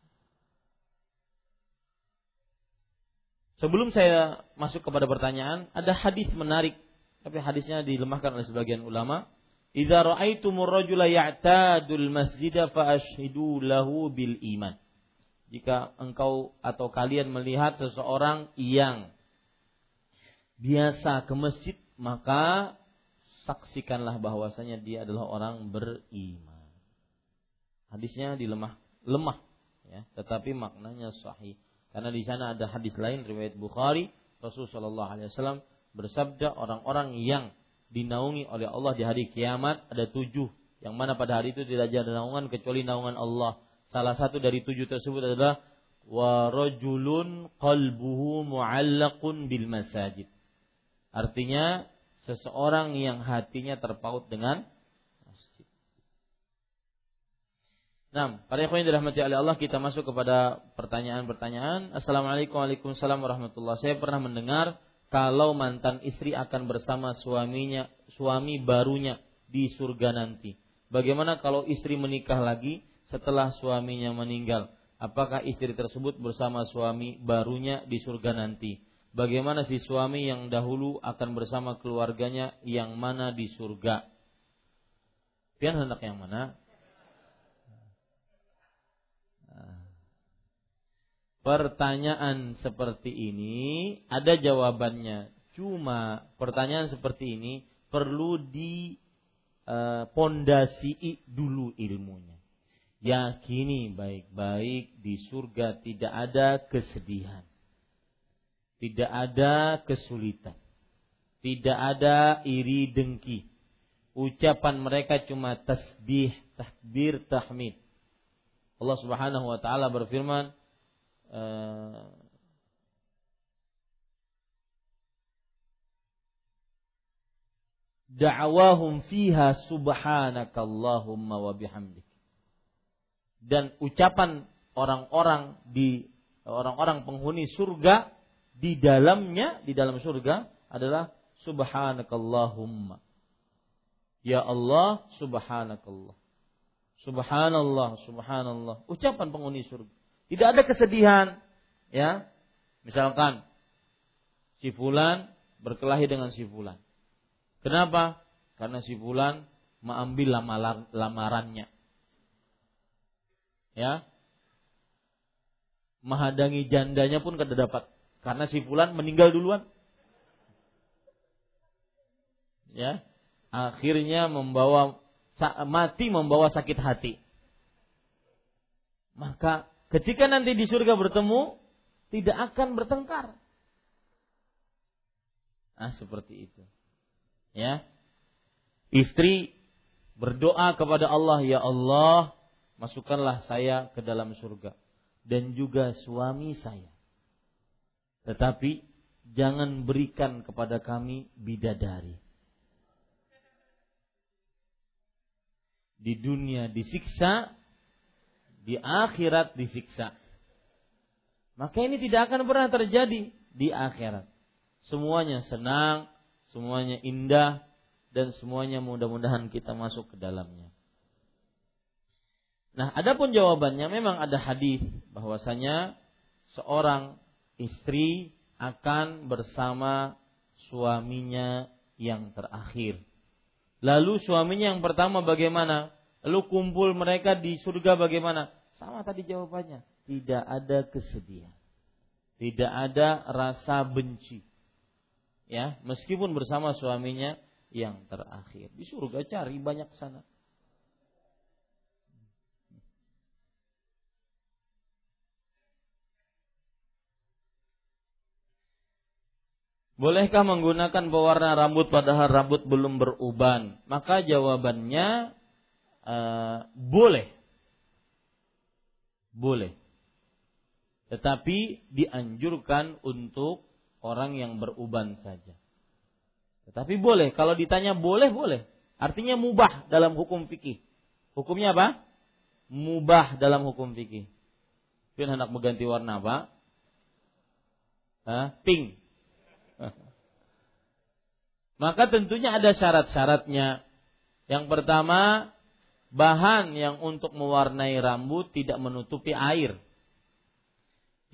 Sebelum saya masuk kepada pertanyaan, ada hadis menarik tapi hadisnya dilemahkan oleh sebagian ulama. Idza ra'aitumur rajula ya'tadul masjida lahu bil iman jika engkau atau kalian melihat seseorang yang biasa ke masjid, maka saksikanlah bahwasanya dia adalah orang beriman. Hadisnya dilemah, lemah ya, tetapi maknanya sahih. Karena di sana ada hadis lain riwayat Bukhari, Rasulullah Shallallahu alaihi wasallam bersabda orang-orang yang dinaungi oleh Allah di hari kiamat ada tujuh yang mana pada hari itu tidak ada naungan kecuali naungan Allah Salah satu dari tujuh tersebut adalah wa rajulun qalbuhu mu'allaqun bil masajid. Artinya seseorang yang hatinya terpaut dengan masjid. Nah, para ikhwan yang dirahmati oleh Allah, kita masuk kepada pertanyaan-pertanyaan. Assalamualaikum warahmatullahi wabarakatuh. Saya pernah mendengar kalau mantan istri akan bersama suaminya, suami barunya di surga nanti. Bagaimana kalau istri menikah lagi setelah suaminya meninggal? Apakah istri tersebut bersama suami barunya di surga nanti? Bagaimana si suami yang dahulu akan bersama keluarganya yang mana di surga? Pian hendak yang mana? Pertanyaan seperti ini ada jawabannya. Cuma pertanyaan seperti ini perlu di uh, pondasi dulu ilmunya. Yakini baik-baik di surga tidak ada kesedihan. Tidak ada kesulitan. Tidak ada iri dengki. Ucapan mereka cuma tasbih, takbir, tahmid. Allah Subhanahu wa taala berfirman, Eh, fiha subhanakallahumma wa. Dan ucapan orang-orang di orang-orang penghuni surga di dalamnya di dalam surga adalah subhanakallahumma. Ya Allah, subhanakallah. Subhanallah, subhanallah. Ucapan penghuni surga. Tidak ada kesedihan. Ya. Misalkan si fulan berkelahi dengan si fulan. Kenapa? Karena si fulan mengambil lamaran, lamarannya. Ya. Menghadangi jandanya pun kada dapat karena si fulan meninggal duluan. Ya. Akhirnya membawa mati membawa sakit hati. Maka Ketika nanti di surga bertemu, tidak akan bertengkar. Ah, seperti itu. Ya. Istri berdoa kepada Allah, "Ya Allah, masukkanlah saya ke dalam surga dan juga suami saya." Tetapi jangan berikan kepada kami bidadari. Di dunia disiksa, di akhirat disiksa. Maka ini tidak akan pernah terjadi di akhirat. Semuanya senang, semuanya indah, dan semuanya mudah-mudahan kita masuk ke dalamnya. Nah, adapun jawabannya memang ada hadis bahwasanya seorang istri akan bersama suaminya yang terakhir. Lalu suaminya yang pertama bagaimana? Lalu kumpul mereka di surga bagaimana? Sama tadi jawabannya. Tidak ada kesedihan. Tidak ada rasa benci. Ya, meskipun bersama suaminya yang terakhir. Di surga cari banyak sana. Bolehkah menggunakan pewarna rambut padahal rambut belum beruban? Maka jawabannya uh, boleh. Boleh. Tetapi dianjurkan untuk orang yang beruban saja. Tetapi boleh. Kalau ditanya boleh, boleh. Artinya mubah dalam hukum fikih. Hukumnya apa? Mubah dalam hukum fikih. Pian hendak mengganti warna apa? Hah? Pink. [LAUGHS] Maka tentunya ada syarat-syaratnya. Yang pertama, bahan yang untuk mewarnai rambut tidak menutupi air.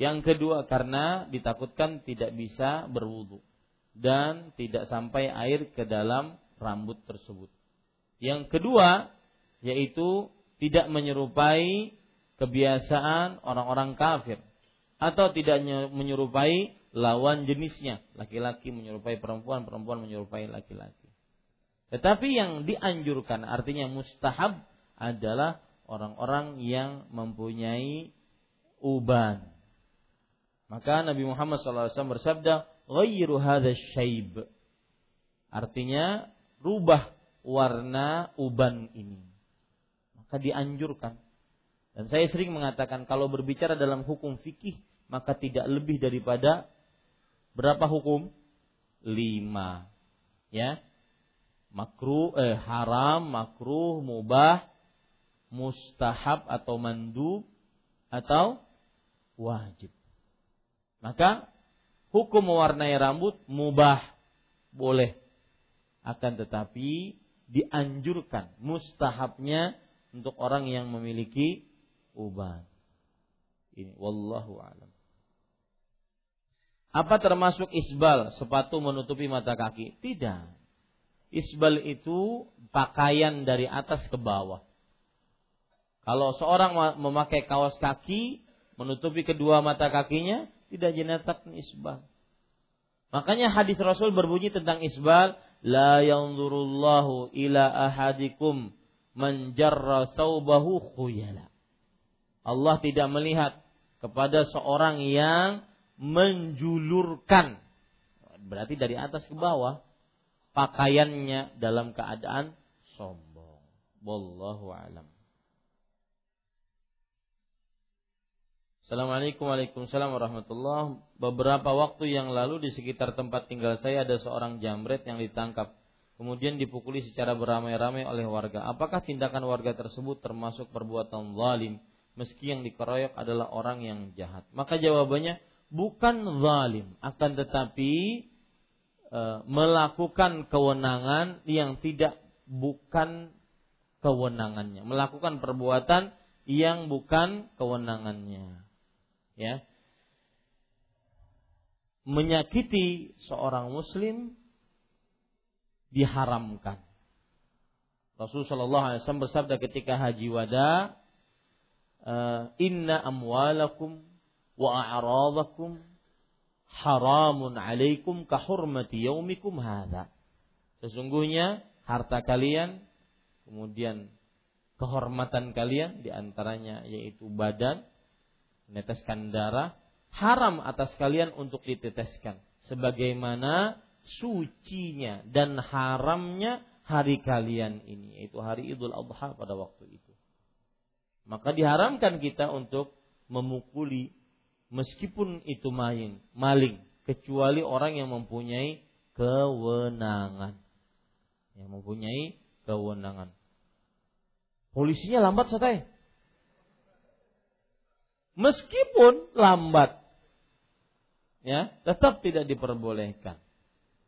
Yang kedua karena ditakutkan tidak bisa berwudu dan tidak sampai air ke dalam rambut tersebut. Yang kedua yaitu tidak menyerupai kebiasaan orang-orang kafir atau tidak menyerupai lawan jenisnya, laki-laki menyerupai perempuan, perempuan menyerupai laki-laki. Tetapi yang dianjurkan artinya mustahab adalah orang-orang yang mempunyai uban. Maka Nabi Muhammad SAW bersabda, "Ghayru hadha syaib." Artinya, rubah warna uban ini. Maka dianjurkan. Dan saya sering mengatakan kalau berbicara dalam hukum fikih maka tidak lebih daripada berapa hukum? Lima. Ya. Makruh, eh, haram, makruh, mubah, mustahab atau mandub atau wajib. Maka hukum mewarnai rambut mubah, boleh. Akan tetapi dianjurkan mustahabnya untuk orang yang memiliki uban. Ini wallahu alam. Apa termasuk isbal, sepatu menutupi mata kaki? Tidak. Isbal itu pakaian dari atas ke bawah. Kalau seorang memakai kaos kaki menutupi kedua mata kakinya, tidak jenazah isbal. Makanya hadis Rasul berbunyi tentang isbal, la yanzurullahu ila ahadikum man jarra thawbahu khuyala. Allah tidak melihat kepada seorang yang menjulurkan berarti dari atas ke bawah pakaiannya dalam keadaan sombong. Wallahu alam. Assalamualaikum Waalaikumsalam warahmatullah Beberapa waktu yang lalu di sekitar tempat tinggal saya ada seorang jambret yang ditangkap. Kemudian dipukuli secara beramai-ramai oleh warga. Apakah tindakan warga tersebut termasuk perbuatan zalim? Meski yang dikeroyok adalah orang yang jahat. Maka jawabannya bukan zalim. Akan tetapi e, Melakukan kewenangan yang tidak bukan kewenangannya. Melakukan perbuatan yang bukan kewenangannya ya menyakiti seorang muslim diharamkan. Rasulullah Shallallahu Alaihi Wasallam bersabda ketika haji wada, eh, Inna amwalakum wa a'radakum haramun alaikum kahurmati yaumikum hadha. Sesungguhnya harta kalian, kemudian kehormatan kalian di antaranya yaitu badan, meneteskan darah haram atas kalian untuk diteteskan sebagaimana sucinya dan haramnya hari kalian ini yaitu hari Idul Adha pada waktu itu. Maka diharamkan kita untuk memukuli meskipun itu main, maling kecuali orang yang mempunyai kewenangan. Yang mempunyai kewenangan. Polisinya lambat satai meskipun lambat ya tetap tidak diperbolehkan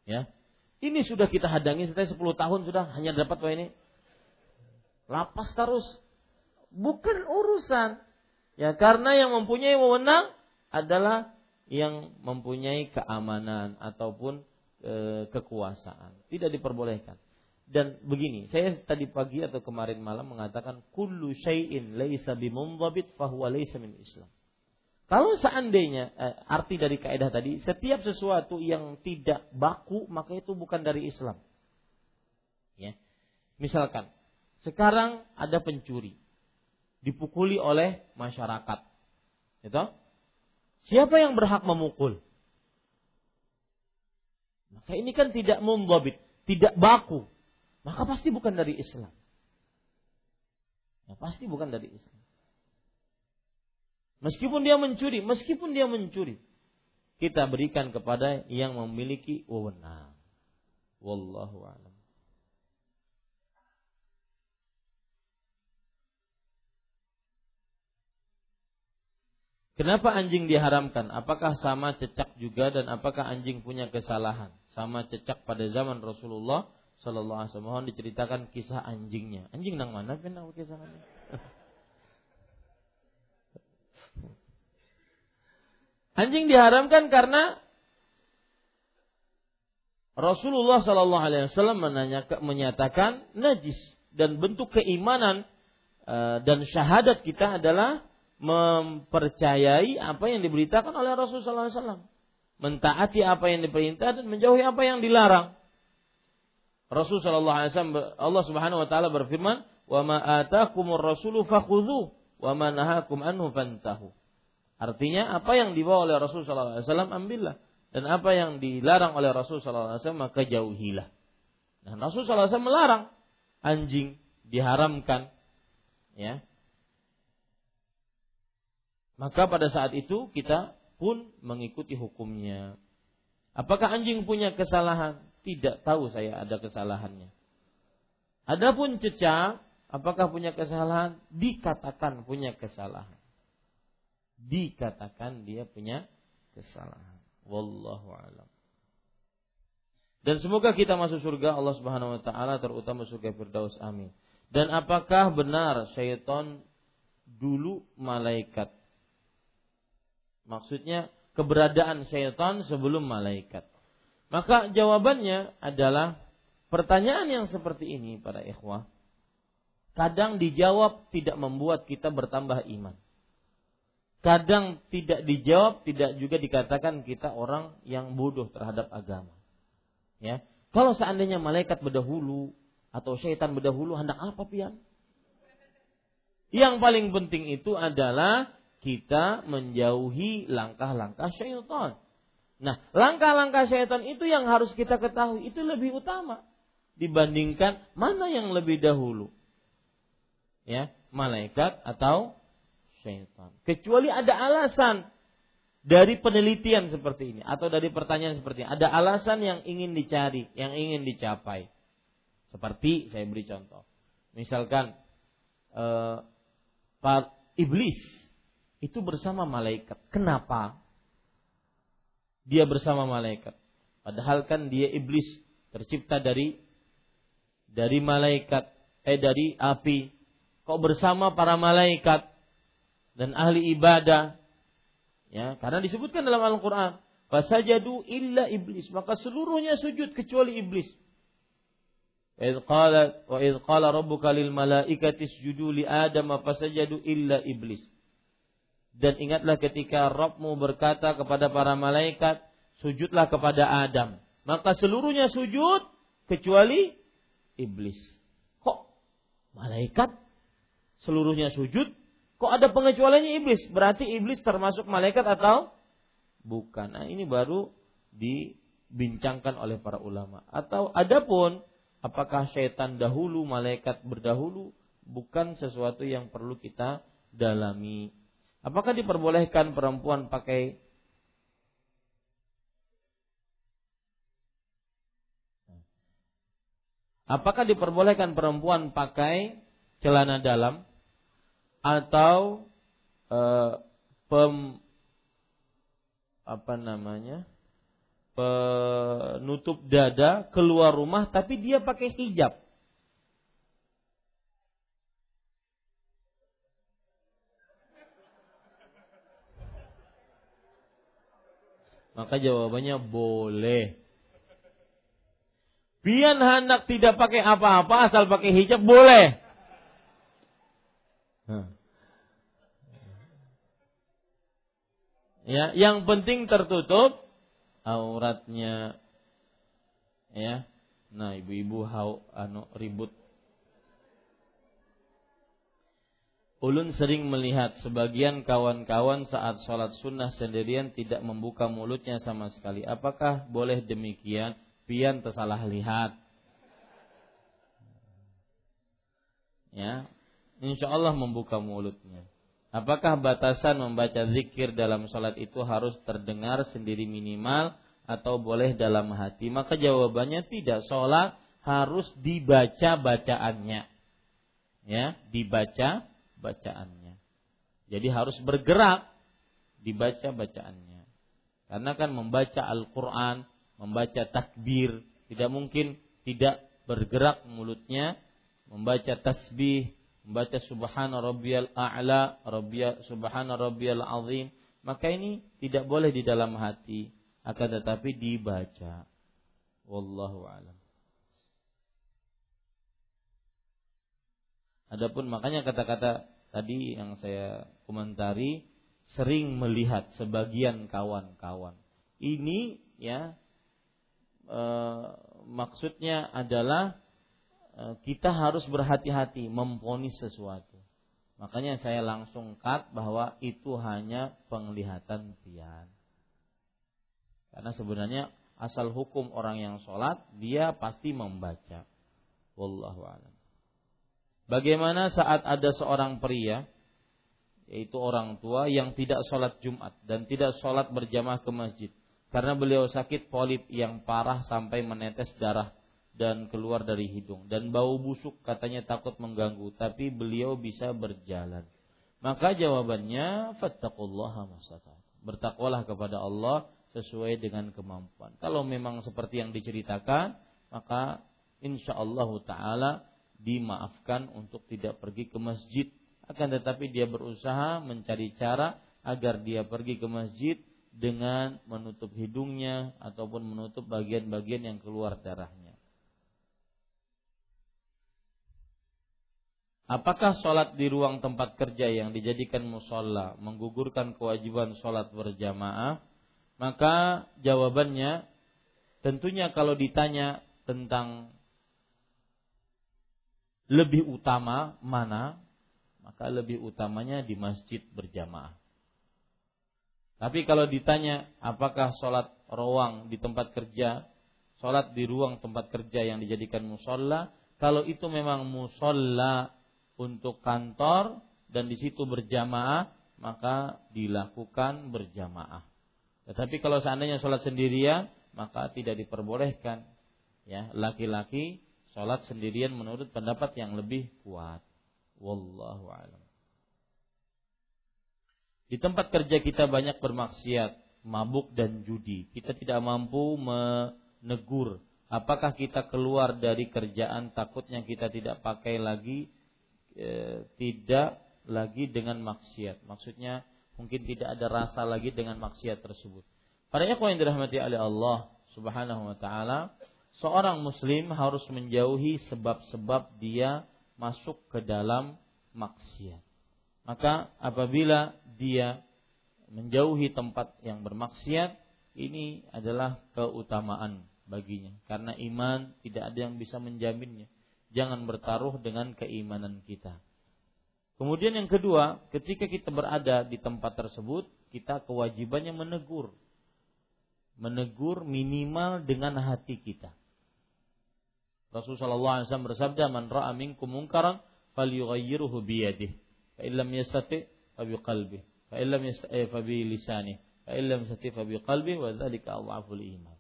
ya. Ini sudah kita hadangi setelah 10 tahun sudah hanya dapat wah ini. Lapas terus. Bukan urusan. Ya karena yang mempunyai wewenang adalah yang mempunyai keamanan ataupun e, kekuasaan. Tidak diperbolehkan dan begini, saya tadi pagi atau kemarin malam mengatakan kullu syai'in laisa bimundzabit fahuwa laisa min Islam. Kalau seandainya eh, arti dari kaidah tadi, setiap sesuatu yang tidak baku maka itu bukan dari Islam. Ya. Misalkan sekarang ada pencuri dipukuli oleh masyarakat. Itu? Siapa yang berhak memukul? Maka ini kan tidak mumbabit, tidak baku maka pasti bukan dari Islam. Ya, pasti bukan dari Islam. Meskipun dia mencuri, meskipun dia mencuri, kita berikan kepada yang memiliki wewenang. Wallahu a'lam. Kenapa anjing diharamkan? Apakah sama cecak juga dan apakah anjing punya kesalahan? Sama cecak pada zaman Rasulullah Sallallahu Alaihi Wasallam mohon diceritakan kisah anjingnya. Anjing nang mana pernah kisah anjing? Anjing diharamkan karena Rasulullah Sallallahu Alaihi Wasallam menyatakan najis dan bentuk keimanan eh, dan syahadat kita adalah mempercayai apa yang diberitakan oleh Rasulullah SAW, mentaati apa yang diperintah dan menjauhi apa yang dilarang. Rasul sallallahu alaihi wasallam Allah Subhanahu wa taala berfirman, "Wa ma atakumur rasulu fakhudhu wa ma nahakum anhu fantahu." Artinya apa yang dibawa oleh Rasul sallallahu alaihi wasallam ambillah dan apa yang dilarang oleh Rasul sallallahu alaihi wasallam maka jauhilah. Nah, Rasul sallallahu alaihi wasallam melarang anjing diharamkan ya. Maka pada saat itu kita pun mengikuti hukumnya. Apakah anjing punya kesalahan? Tidak tahu saya ada kesalahannya. Adapun cecak, apakah punya kesalahan? Dikatakan punya kesalahan. Dikatakan dia punya kesalahan. Wallahu alam. Dan semoga kita masuk surga Allah Subhanahu wa taala terutama surga Firdaus. Amin. Dan apakah benar syaitan dulu malaikat? Maksudnya keberadaan syaitan sebelum malaikat. Maka jawabannya adalah pertanyaan yang seperti ini para ikhwah. Kadang dijawab tidak membuat kita bertambah iman. Kadang tidak dijawab, tidak juga dikatakan kita orang yang bodoh terhadap agama. Ya, kalau seandainya malaikat berdahulu atau syaitan berdahulu, hendak apa pian? Yang paling penting itu adalah kita menjauhi langkah-langkah syaitan. Nah, langkah-langkah syaitan itu yang harus kita ketahui, itu lebih utama dibandingkan mana yang lebih dahulu. Ya, malaikat atau syaitan. Kecuali ada alasan dari penelitian seperti ini atau dari pertanyaan seperti ini. Ada alasan yang ingin dicari, yang ingin dicapai. Seperti saya beri contoh. Misalkan eh, Iblis itu bersama malaikat. Kenapa? Dia bersama malaikat. Padahal kan dia iblis tercipta dari dari malaikat eh dari api. Kok bersama para malaikat dan ahli ibadah Ya, karena disebutkan dalam Al-Qur'an, fasajadu illa iblis, maka seluruhnya sujud kecuali iblis. Wa idh qala rabbuka lil malaikati isjudu li Adam fasajadu illa iblis. Dan ingatlah ketika Rabbmu berkata kepada para malaikat, sujudlah kepada Adam. Maka seluruhnya sujud kecuali iblis. Kok malaikat seluruhnya sujud Kok ada pengecualiannya iblis? Berarti iblis termasuk malaikat atau bukan? Nah, ini baru dibincangkan oleh para ulama. Atau adapun apakah syaitan dahulu, malaikat berdahulu, bukan sesuatu yang perlu kita dalami. Apakah diperbolehkan perempuan pakai Apakah diperbolehkan perempuan pakai celana dalam? atau uh, pem apa namanya penutup dada keluar rumah tapi dia pakai hijab maka jawabannya boleh Pian hendak tidak pakai apa-apa asal pakai hijab boleh Ya, yang penting tertutup auratnya. Ya. Nah, ibu-ibu hau anu ribut. Ulun sering melihat sebagian kawan-kawan saat sholat sunnah sendirian tidak membuka mulutnya sama sekali. Apakah boleh demikian? Pian tersalah lihat. Ya, insya Allah membuka mulutnya. Apakah batasan membaca zikir dalam sholat itu harus terdengar sendiri minimal atau boleh dalam hati? Maka jawabannya tidak. Sholat harus dibaca bacaannya. Ya, dibaca bacaannya. Jadi harus bergerak dibaca bacaannya. Karena kan membaca Al-Quran, membaca takbir, tidak mungkin tidak bergerak mulutnya, membaca tasbih, membaca subhana rabbiyal a'la, subhana rabbiyal azim, maka ini tidak boleh di dalam hati, akan tetapi dibaca. Wallahu alam. Adapun makanya kata-kata tadi yang saya komentari sering melihat sebagian kawan-kawan. Ini ya e, maksudnya adalah Eh, kita harus berhati-hati memponis sesuatu. Makanya saya langsung cut bahwa itu hanya penglihatan pian. Karena sebenarnya asal hukum orang yang sholat dia pasti membaca. Wallahu alam. Bagaimana saat ada seorang pria yaitu orang tua yang tidak sholat Jumat dan tidak sholat berjamaah ke masjid. Karena beliau sakit polip yang parah sampai menetes darah dan keluar dari hidung. Dan bau busuk katanya takut mengganggu tapi beliau bisa berjalan. Maka jawabannya bertakwalah kepada Allah sesuai dengan kemampuan. Kalau memang seperti yang diceritakan, maka insya Allah taala dimaafkan untuk tidak pergi ke masjid. Akan tetapi dia berusaha mencari cara agar dia pergi ke masjid dengan menutup hidungnya ataupun menutup bagian-bagian yang keluar darahnya. Apakah sholat di ruang tempat kerja yang dijadikan musola menggugurkan kewajiban sholat berjamaah? Maka jawabannya tentunya kalau ditanya tentang lebih utama mana, maka lebih utamanya di masjid berjamaah. Tapi kalau ditanya apakah sholat ruang di tempat kerja, sholat di ruang tempat kerja yang dijadikan musola, kalau itu memang musola untuk kantor dan di situ berjamaah, maka dilakukan berjamaah. Tetapi kalau seandainya sholat sendirian, maka tidak diperbolehkan. Ya, laki-laki sholat sendirian menurut pendapat yang lebih kuat. Wallahu a'lam. Di tempat kerja kita banyak bermaksiat, mabuk dan judi. Kita tidak mampu menegur. Apakah kita keluar dari kerjaan takutnya kita tidak pakai lagi, e, tidak lagi dengan maksiat. Maksudnya mungkin tidak ada rasa lagi dengan maksiat tersebut. Para ikhwan yang dirahmati oleh Allah Subhanahu wa taala, seorang muslim harus menjauhi sebab-sebab dia masuk ke dalam maksiat. Maka apabila dia menjauhi tempat yang bermaksiat, ini adalah keutamaan baginya. Karena iman tidak ada yang bisa menjaminnya. Jangan bertaruh dengan keimanan kita. Kemudian yang kedua, ketika kita berada di tempat tersebut, kita kewajibannya menegur. Menegur minimal dengan hati kita. Rasulullah SAW bersabda, "Man ra'a minkum munkaran falyughayyirhu biyadihi." fa illam yastati fa biqalbi fa illam yastati fa bi lisani fa illam yastati fa biqalbi wa dzalika adhaful iman.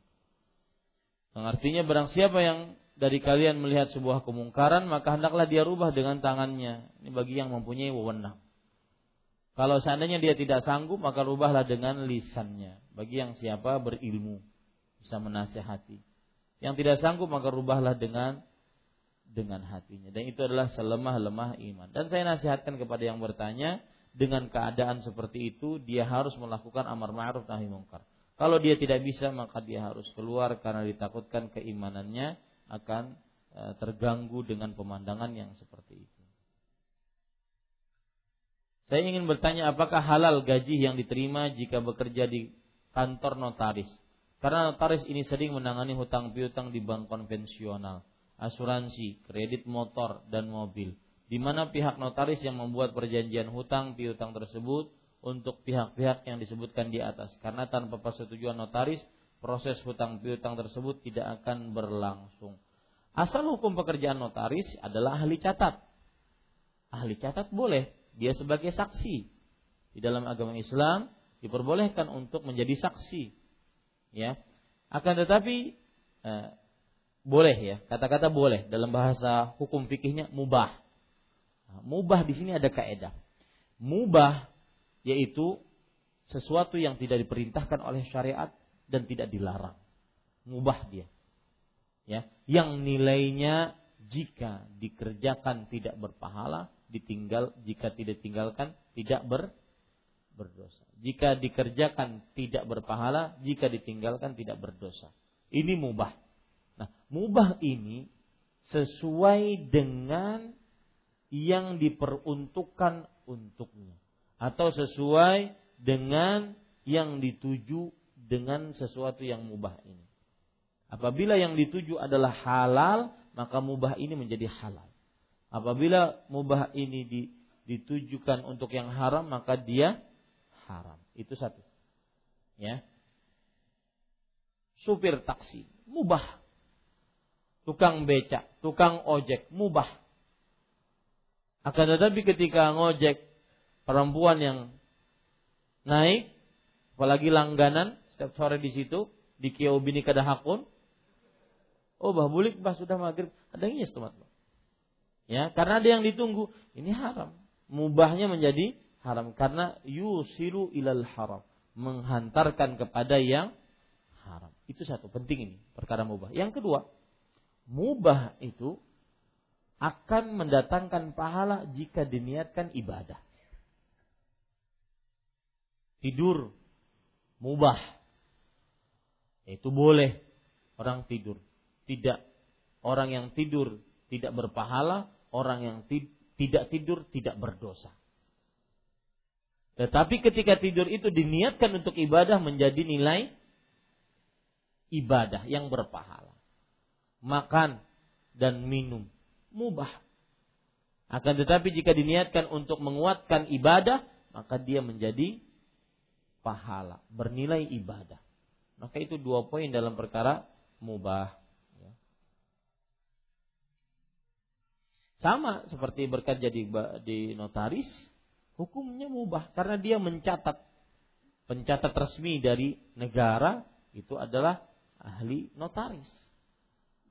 Yang artinya barang siapa yang dari kalian melihat sebuah kemungkaran maka hendaklah dia rubah dengan tangannya. Ini bagi yang mempunyai wewenang. Kalau seandainya dia tidak sanggup maka rubahlah dengan lisannya. Bagi yang siapa berilmu bisa menasihati yang tidak sanggup maka rubahlah dengan dengan hatinya dan itu adalah selemah-lemah iman. Dan saya nasihatkan kepada yang bertanya dengan keadaan seperti itu dia harus melakukan amar ma'ruf nahi mungkar. Kalau dia tidak bisa maka dia harus keluar karena ditakutkan keimanannya akan e, terganggu dengan pemandangan yang seperti itu. Saya ingin bertanya apakah halal gaji yang diterima jika bekerja di kantor notaris? Karena notaris ini sering menangani hutang piutang di bank konvensional asuransi, kredit motor dan mobil. Di mana pihak notaris yang membuat perjanjian hutang piutang tersebut untuk pihak-pihak yang disebutkan di atas. Karena tanpa persetujuan notaris, proses hutang piutang tersebut tidak akan berlangsung. Asal hukum pekerjaan notaris adalah ahli catat. Ahli catat boleh, dia sebagai saksi. Di dalam agama Islam diperbolehkan untuk menjadi saksi. Ya. Akan tetapi eh, boleh ya, kata-kata boleh dalam bahasa hukum fikihnya mubah. Nah, mubah di sini ada kaidah. Mubah yaitu sesuatu yang tidak diperintahkan oleh syariat dan tidak dilarang. Mubah dia. Ya, yang nilainya jika dikerjakan tidak berpahala, ditinggal jika tidak tinggalkan tidak ber berdosa. Jika dikerjakan tidak berpahala, jika ditinggalkan tidak berdosa. Ini mubah. Nah, mubah ini sesuai dengan yang diperuntukkan untuknya atau sesuai dengan yang dituju dengan sesuatu yang mubah ini. Apabila yang dituju adalah halal, maka mubah ini menjadi halal. Apabila mubah ini ditujukan untuk yang haram, maka dia haram. Itu satu. Ya. Supir taksi, mubah tukang becak, tukang ojek, mubah. Akan tetapi ketika ngojek perempuan yang naik, apalagi langganan setiap sore di situ di Kiau Bini Kadahakun, oh bah bulik bah sudah maghrib, ada yang teman Ya, karena ada yang ditunggu, ini haram. Mubahnya menjadi haram karena yusiru ilal haram, menghantarkan kepada yang haram. Itu satu penting ini perkara mubah. Yang kedua, mubah itu akan mendatangkan pahala jika diniatkan ibadah. Tidur mubah. Itu boleh orang tidur. Tidak orang yang tidur tidak berpahala, orang yang tidak tidur tidak berdosa. Tetapi ketika tidur itu diniatkan untuk ibadah menjadi nilai ibadah yang berpahala. Makan dan minum mubah. Akan tetapi jika diniatkan untuk menguatkan ibadah, maka dia menjadi pahala, bernilai ibadah. Maka itu dua poin dalam perkara mubah. Ya. Sama seperti berkat jadi di notaris, hukumnya mubah karena dia mencatat pencatat resmi dari negara itu adalah ahli notaris.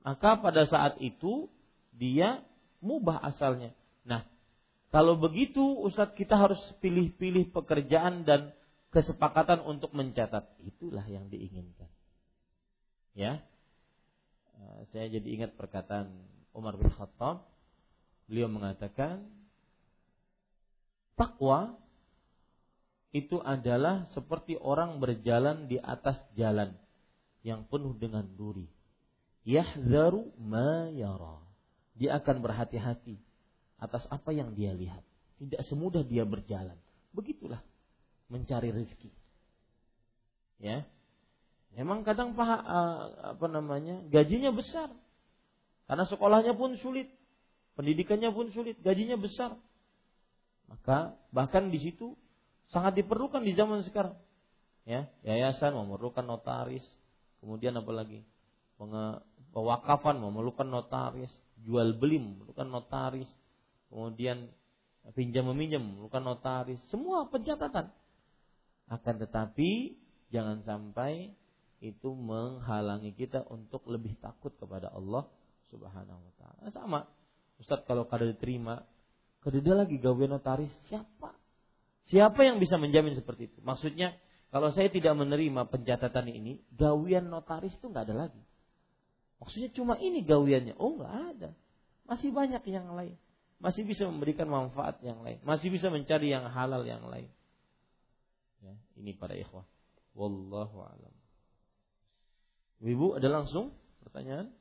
Maka pada saat itu dia mubah asalnya. Nah, kalau begitu Ustadz kita harus pilih-pilih pekerjaan dan kesepakatan untuk mencatat. Itulah yang diinginkan. Ya. Eh, saya jadi ingat perkataan Umar bin Khattab. Beliau mengatakan Takwa itu adalah seperti orang berjalan di atas jalan yang penuh dengan duri. Yahzaru ma yara. Dia akan berhati-hati atas apa yang dia lihat. Tidak semudah dia berjalan. Begitulah mencari rezeki. Ya. Memang kadang paha, apa namanya? gajinya besar. Karena sekolahnya pun sulit, pendidikannya pun sulit, gajinya besar. Maka bahkan di situ sangat diperlukan di zaman sekarang. Ya, yayasan memerlukan notaris, kemudian apa lagi? Pewakafan memerlukan notaris, jual beli memerlukan notaris, kemudian pinjam meminjam memerlukan notaris, semua pencatatan. Akan tetapi jangan sampai itu menghalangi kita untuk lebih takut kepada Allah Subhanahu wa taala. Sama. Ustaz kalau kada diterima Kedua lagi gawe notaris siapa? Siapa yang bisa menjamin seperti itu? Maksudnya kalau saya tidak menerima pencatatan ini, gawian notaris itu nggak ada lagi. Maksudnya cuma ini gawiannya? Oh nggak ada. Masih banyak yang lain. Masih bisa memberikan manfaat yang lain. Masih bisa mencari yang halal yang lain. Ya, ini para ikhwah. Wallahu alam. Ibu ada langsung pertanyaan?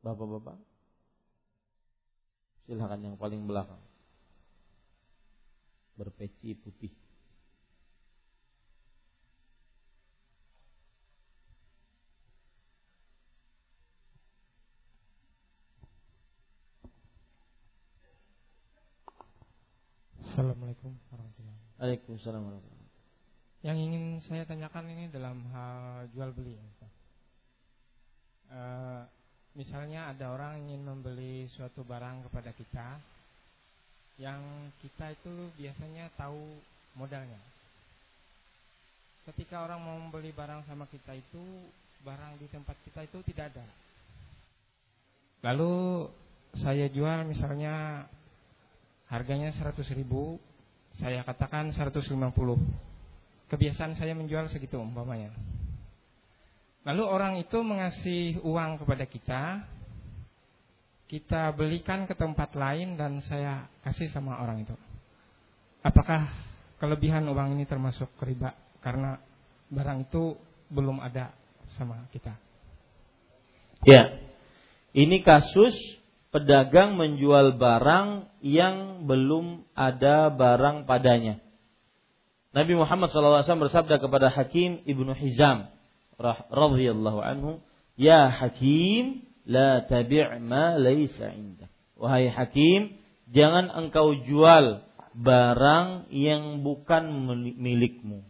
Bapak-bapak. Silahkan yang paling belakang. Berpeci putih. Assalamualaikum warahmatullahi wabarakatuh. Waalaikumsalam warahmatullahi Yang ingin saya tanyakan ini dalam hal jual beli. Uh, misalnya ada orang ingin membeli suatu barang kepada kita yang kita itu biasanya tahu modalnya. Ketika orang mau membeli barang sama kita itu barang di tempat kita itu tidak ada. Lalu saya jual misalnya harganya 100 ribu, saya katakan 150. Kebiasaan saya menjual segitu umpamanya. Lalu orang itu mengasih uang kepada kita, kita belikan ke tempat lain dan saya kasih sama orang itu. Apakah kelebihan uang ini termasuk riba karena barang itu belum ada sama kita? Ya, ini kasus pedagang menjual barang yang belum ada barang padanya. Nabi Muhammad SAW bersabda kepada Hakim ibnu Hizam, radhiyallahu anhu, "Ya Hakim, la tabi' ma laysa indak." Wahai Hakim, jangan engkau jual barang yang bukan milikmu.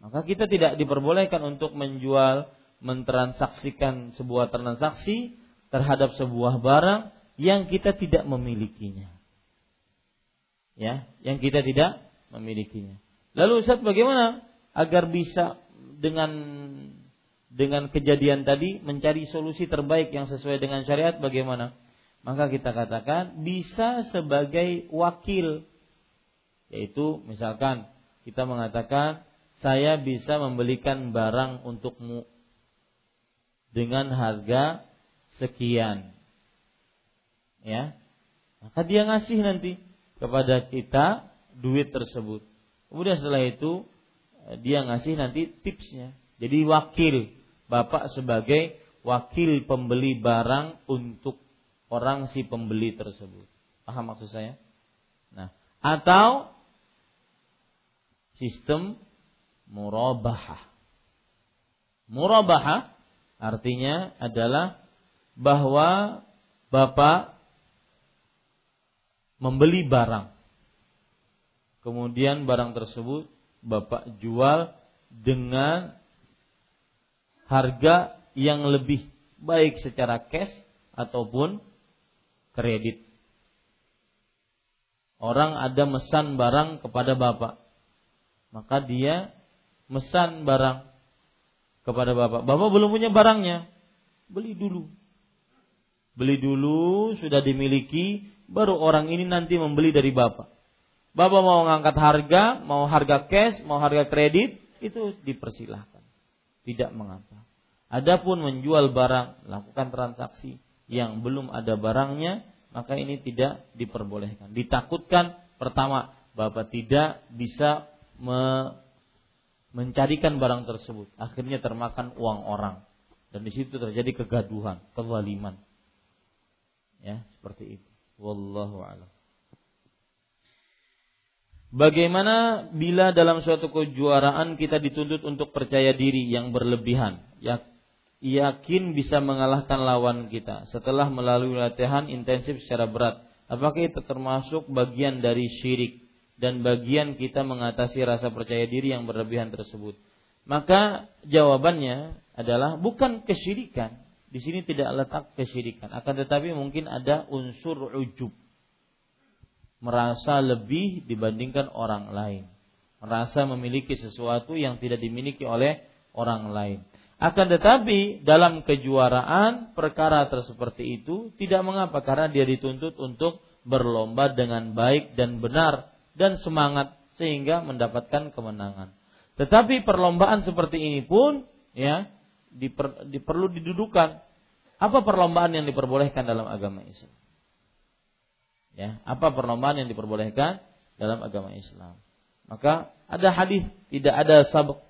Maka kita tidak diperbolehkan untuk menjual, mentransaksikan sebuah transaksi terhadap sebuah barang yang kita tidak memilikinya. Ya, yang kita tidak memilikinya. Lalu Ustaz bagaimana agar bisa dengan dengan kejadian tadi mencari solusi terbaik yang sesuai dengan syariat bagaimana? Maka kita katakan bisa sebagai wakil yaitu misalkan kita mengatakan saya bisa membelikan barang untukmu dengan harga sekian. Ya. Maka dia ngasih nanti kepada kita duit tersebut. Kemudian setelah itu dia ngasih nanti tipsnya. Jadi wakil, Bapak sebagai wakil pembeli barang untuk orang si pembeli tersebut. Paham maksud saya? Nah, atau sistem murabahah. Murabahah artinya adalah bahwa Bapak membeli barang kemudian barang tersebut Bapak jual dengan harga yang lebih baik secara cash ataupun kredit. Orang ada mesan barang kepada Bapak. Maka dia mesan barang kepada Bapak. Bapak belum punya barangnya. Beli dulu. Beli dulu, sudah dimiliki, baru orang ini nanti membeli dari Bapak. Bapak mau ngangkat harga, mau harga cash, mau harga kredit, itu dipersilahkan. Tidak mengapa. Adapun menjual barang, lakukan transaksi yang belum ada barangnya, maka ini tidak diperbolehkan. Ditakutkan pertama, Bapak tidak bisa me mencarikan barang tersebut. Akhirnya termakan uang orang. Dan di situ terjadi kegaduhan, kezaliman. Ya, seperti itu. Wallahu a'lam. Bagaimana bila dalam suatu kejuaraan kita dituntut untuk percaya diri yang berlebihan, ya, yakin bisa mengalahkan lawan kita setelah melalui latihan intensif secara berat? Apakah itu termasuk bagian dari syirik dan bagian kita mengatasi rasa percaya diri yang berlebihan tersebut? Maka jawabannya adalah bukan kesyirikan. Di sini tidak letak kesyirikan, akan tetapi mungkin ada unsur ujub merasa lebih dibandingkan orang lain. Merasa memiliki sesuatu yang tidak dimiliki oleh orang lain. Akan tetapi dalam kejuaraan perkara seperti itu tidak mengapa karena dia dituntut untuk berlomba dengan baik dan benar dan semangat sehingga mendapatkan kemenangan. Tetapi perlombaan seperti ini pun ya diper, diperlu didudukan. Apa perlombaan yang diperbolehkan dalam agama Islam? Ya, apa perlombaan yang diperbolehkan dalam agama Islam? Maka ada hadis, tidak ada sabuk.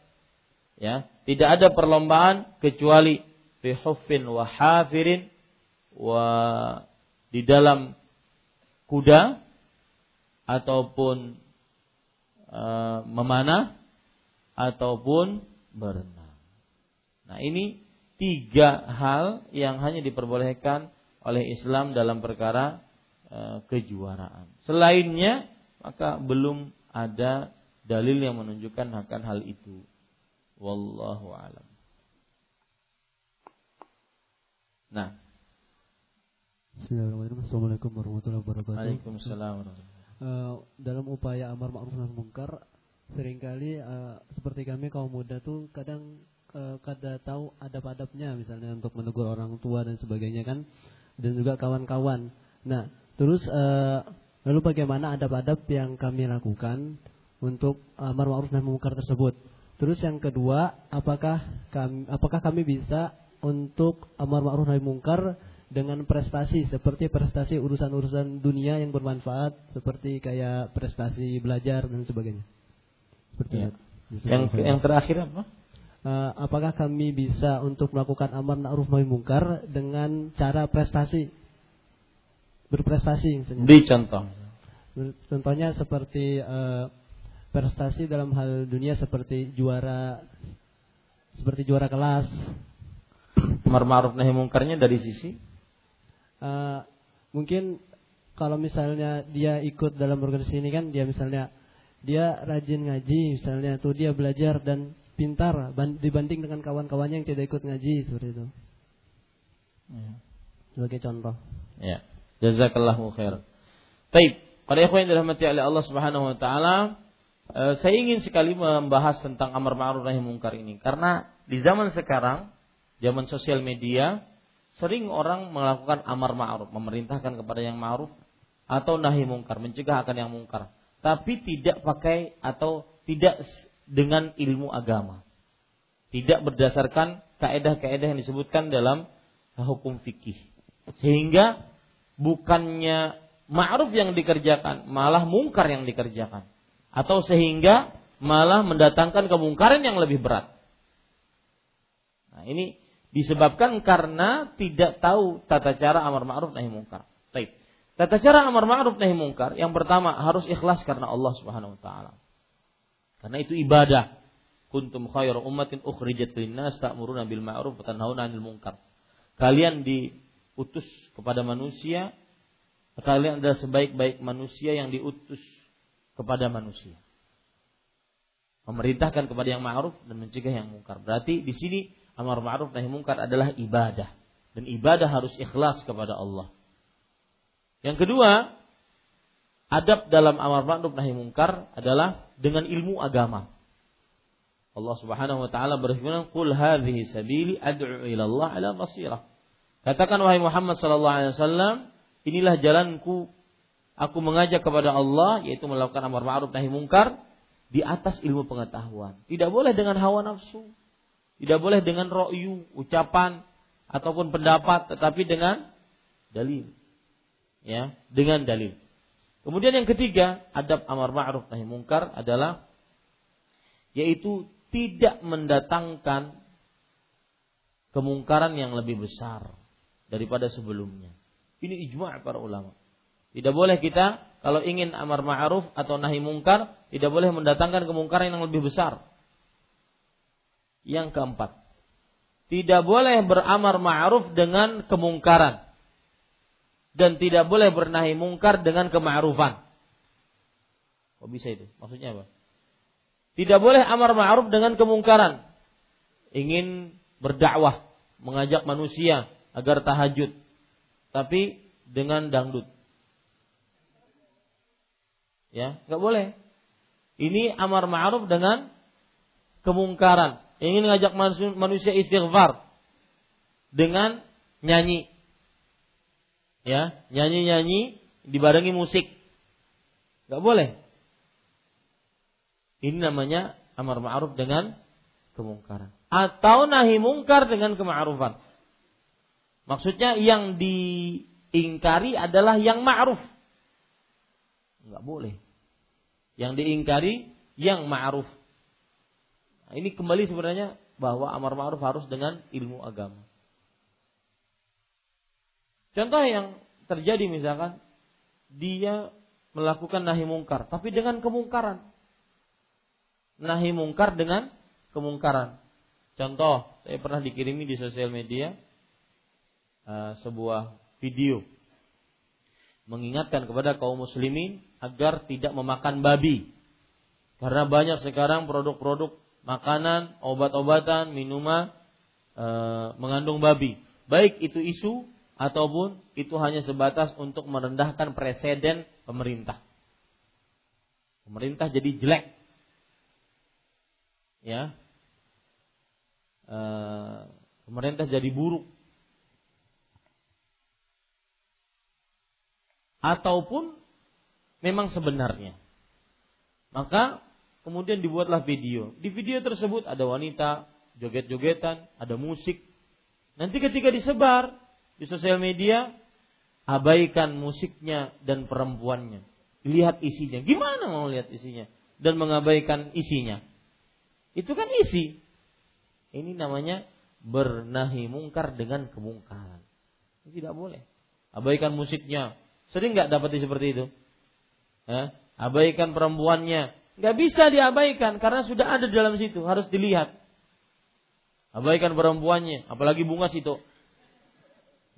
Ya, tidak ada perlombaan kecuali fi huffin wa hafirin wa di dalam kuda ataupun e, memanah ataupun berenang. Nah, ini tiga hal yang hanya diperbolehkan oleh Islam dalam perkara kejuaraan. Selainnya maka belum ada dalil yang menunjukkan akan hal itu. Wallahu alam. Nah. Bismillahirrahmanirrahim. Assalamualaikum warahmatullahi wabarakatuh. Waalaikumsalam uh, dalam upaya amar ma'ruf nahi munkar sering kali uh, seperti kami kaum muda tuh kadang uh, kada tahu adab-adabnya misalnya untuk menegur orang tua dan sebagainya kan dan juga kawan-kawan. Nah, Terus uh, lalu bagaimana adab-adab yang kami lakukan untuk amar ma'ruf nahi munkar tersebut? Terus yang kedua, apakah kami apakah kami bisa untuk amar ma'ruf nahi munkar dengan prestasi seperti prestasi urusan-urusan dunia yang bermanfaat seperti kayak prestasi belajar dan sebagainya. Seperti ya. Yang yang terakhir apa? Uh, apakah kami bisa untuk melakukan amar ma'ruf nahi munkar dengan cara prestasi berprestasi misalnya. Beri contoh. Contohnya seperti uh, prestasi dalam hal dunia seperti juara seperti juara kelas. Amar ma'ruf nahi mungkarnya dari sisi uh, mungkin kalau misalnya dia ikut dalam organisasi ini kan dia misalnya dia rajin ngaji misalnya tuh dia belajar dan pintar dibanding dengan kawan-kawannya yang tidak ikut ngaji seperti itu. Ya. Sebagai contoh. Ya. Jazakallahu khair. Baik, para ikhwan dirahmati oleh Allah Subhanahu wa taala, eh, saya ingin sekali membahas tentang amar ma'ruf nahi mungkar ini karena di zaman sekarang, zaman sosial media, sering orang melakukan amar ma'ruf, memerintahkan kepada yang ma'ruf atau nahi mungkar, mencegah akan yang mungkar, tapi tidak pakai atau tidak dengan ilmu agama. Tidak berdasarkan kaedah-kaedah yang disebutkan dalam hukum fikih. Sehingga bukannya ma'ruf yang dikerjakan, malah mungkar yang dikerjakan. Atau sehingga malah mendatangkan kemungkaran yang lebih berat. Nah, ini disebabkan karena tidak tahu tata cara amar ma'ruf nahi mungkar. Baik. Tata cara amar ma'ruf nahi mungkar yang pertama harus ikhlas karena Allah Subhanahu wa taala. Karena itu ibadah. Kuntum khair ummatin ukhrijat linnas ta'muruna bil ma'ruf wa tanhauna 'anil munkar. Kalian diutus kepada manusia kalian adalah sebaik-baik manusia yang diutus kepada manusia. Memerintahkan kepada yang ma'ruf dan mencegah yang mungkar. Berarti di sini amar ma'ruf nahi mungkar adalah ibadah dan ibadah harus ikhlas kepada Allah. Yang kedua, adab dalam amar ma'ruf nahi mungkar adalah dengan ilmu agama. Allah Subhanahu wa taala berfirman, "Qul hadhihi sabili ad'u ila Allah ala basirah." Katakan wahai Muhammad sallallahu alaihi wasallam, inilah jalanku aku mengajak kepada Allah yaitu melakukan amar ma'ruf nahi mungkar di atas ilmu pengetahuan. Tidak boleh dengan hawa nafsu. Tidak boleh dengan ro'yu, ucapan ataupun pendapat, tetapi dengan dalil. Ya, dengan dalil. Kemudian yang ketiga, adab amar ma'ruf nahi mungkar adalah yaitu tidak mendatangkan kemungkaran yang lebih besar daripada sebelumnya. Ini ijma' para ulama. Tidak boleh kita kalau ingin amar ma'ruf atau nahi mungkar, tidak boleh mendatangkan kemungkaran yang lebih besar. Yang keempat, tidak boleh beramar ma'ruf dengan kemungkaran dan tidak boleh bernahi mungkar dengan kema'rufan. Kok bisa itu? Maksudnya apa? Tidak boleh amar ma'ruf dengan kemungkaran. Ingin berdakwah, mengajak manusia agar tahajud, tapi dengan dangdut. Ya, nggak boleh. Ini amar ma'ruf dengan kemungkaran ingin mengajak manusia istighfar dengan nyanyi. Ya, nyanyi-nyanyi dibarengi musik. Gak boleh. Ini namanya amar ma'ruf dengan kemungkaran. Atau nahi mungkar dengan kema'rufan. Maksudnya yang diingkari adalah yang ma'ruf. Enggak boleh. Yang diingkari yang ma'ruf. Nah, ini kembali sebenarnya bahwa amar ma'ruf harus dengan ilmu agama. Contoh yang terjadi misalkan dia melakukan nahi mungkar, tapi dengan kemungkaran. Nahi mungkar dengan kemungkaran. Contoh, saya pernah dikirimi di sosial media uh, sebuah video mengingatkan kepada kaum muslimin agar tidak memakan babi. Karena banyak sekarang produk-produk makanan, obat-obatan, minuman e, mengandung babi. Baik itu isu ataupun itu hanya sebatas untuk merendahkan presiden pemerintah. Pemerintah jadi jelek. Ya. E, pemerintah jadi buruk. Ataupun memang sebenarnya. Maka Kemudian dibuatlah video. Di video tersebut ada wanita joget-jogetan, ada musik. Nanti ketika disebar di sosial media, abaikan musiknya dan perempuannya. Lihat isinya. Gimana mau lihat isinya? Dan mengabaikan isinya. Itu kan isi. Ini namanya bernahi mungkar dengan kemungkaran. Tidak boleh. Abaikan musiknya. Sering nggak dapat seperti itu? Eh? Abaikan perempuannya. Gak bisa diabaikan karena sudah ada dalam situ, harus dilihat. Abaikan perempuannya, apalagi bunga situ.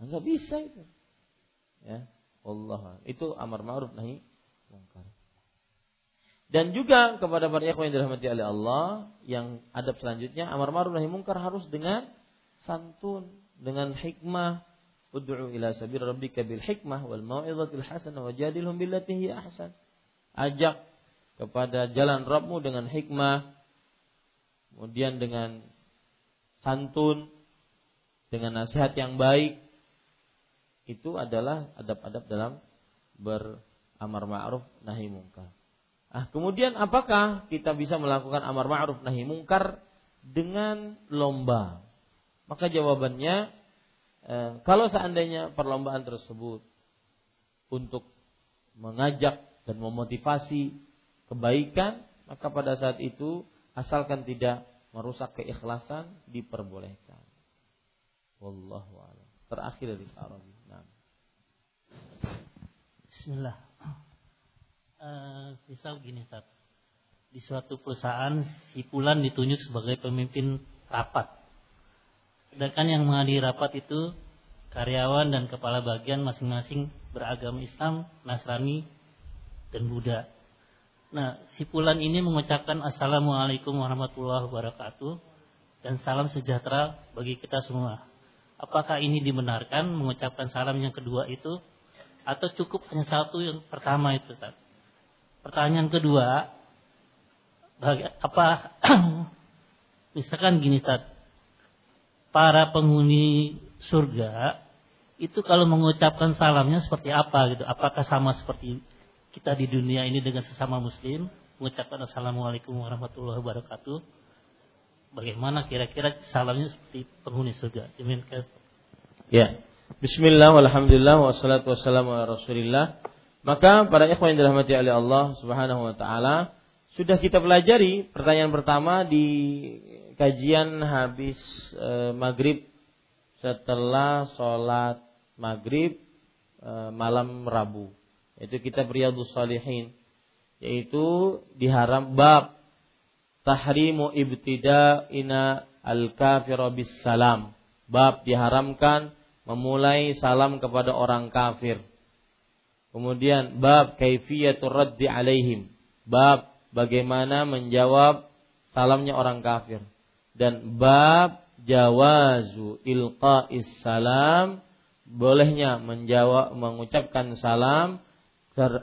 Enggak nah, bisa itu. Ya, Allah. Itu amar ma'ruf nahi mungkar. Dan juga kepada para ikhwan yang dirahmati oleh Allah, yang adab selanjutnya amar ma'ruf nahi mungkar harus dengan santun, dengan hikmah. Ud'u ila sabir rabbika bil hikmah wal mau'izatil hasanah wajadilhum billati hi ahsan. Ajak kepada jalan Rabbmu dengan hikmah, kemudian dengan santun, dengan nasihat yang baik, itu adalah adab-adab dalam beramar ma'ruf nahi mungkar. Ah, kemudian apakah kita bisa melakukan amar ma'ruf nahi mungkar dengan lomba? Maka jawabannya eh, kalau seandainya perlombaan tersebut untuk mengajak dan memotivasi kebaikan, maka pada saat itu asalkan tidak merusak keikhlasan diperbolehkan. Wallahu a'lam. Terakhir dari Arabi. Nah. Bismillah. Uh, misal gini. Di suatu perusahaan, si Pulan ditunjuk sebagai pemimpin rapat. Sedangkan yang menghadiri rapat itu karyawan dan kepala bagian masing-masing beragama Islam, Nasrani, dan Buddha. Nah, si Pulan ini mengucapkan Assalamualaikum warahmatullahi wabarakatuh dan salam sejahtera bagi kita semua. Apakah ini dibenarkan mengucapkan salam yang kedua itu atau cukup hanya satu yang pertama itu? Tat? Pertanyaan kedua, apa [CLEARS THROAT] misalkan gini Tat, para penghuni surga itu kalau mengucapkan salamnya seperti apa gitu? Apakah sama seperti kita di dunia ini dengan sesama muslim mengucapkan assalamualaikum warahmatullahi wabarakatuh? Bagaimana kira-kira salamnya seperti penghuni surga? Ya. Bismillah walhamdulillah wassalatu wassalamu ala Rasulillah. Maka para ikhwan yang dirahmati oleh Allah Subhanahu wa taala, sudah kita pelajari pertanyaan pertama di kajian habis e, maghrib setelah sholat maghrib e, malam Rabu. Itu kita Riyadhus Salihin yaitu diharam bab tahrimu ibtida ina al kafir bis salam. Bab diharamkan memulai salam kepada orang kafir Kemudian bab kaifiyatur raddi alaihim. Bab bagaimana menjawab salamnya orang kafir. Dan bab jawazu ilqa'is salam bolehnya menjawab mengucapkan salam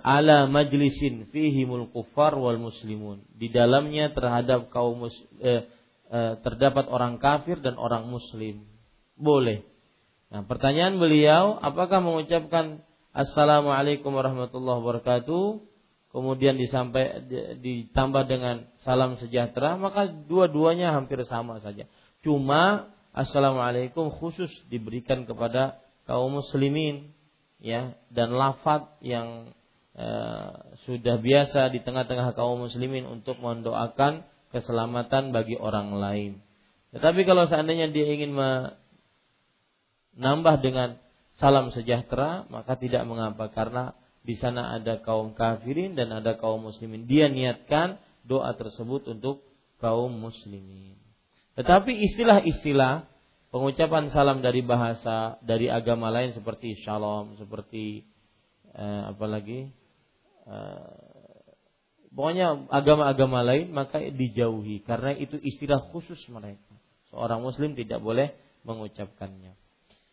ala majlisin fihimul kufar wal muslimun. Di dalamnya terhadap kaum mus, eh, eh, terdapat orang kafir dan orang muslim. Boleh. Nah pertanyaan beliau apakah mengucapkan Assalamualaikum warahmatullahi wabarakatuh kemudian disampai ditambah dengan salam sejahtera maka dua-duanya hampir sama saja. Cuma assalamualaikum khusus diberikan kepada kaum muslimin ya dan lafaz yang eh, sudah biasa di tengah-tengah kaum muslimin untuk mendoakan keselamatan bagi orang lain. Tetapi kalau seandainya dia ingin menambah dengan salam sejahtera, maka tidak mengapa. Karena di sana ada kaum kafirin dan ada kaum muslimin. Dia niatkan doa tersebut untuk kaum muslimin. Tetapi istilah-istilah pengucapan salam dari bahasa dari agama lain seperti shalom, seperti eh, apa lagi? Eh, pokoknya agama-agama lain maka dijauhi karena itu istilah khusus mereka. Seorang muslim tidak boleh mengucapkannya.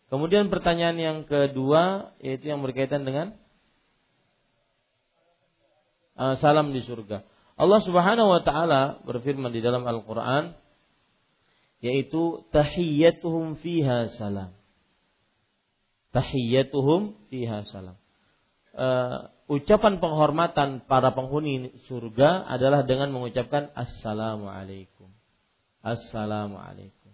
Kemudian pertanyaan yang kedua yaitu yang berkaitan dengan salam di surga. Allah Subhanahu wa taala berfirman di dalam Al-Qur'an yaitu tahiyyatuhum fiha salam. Tahiyyatuhum fiha salam. Uh, ucapan penghormatan para penghuni surga adalah dengan mengucapkan assalamualaikum. Assalamualaikum.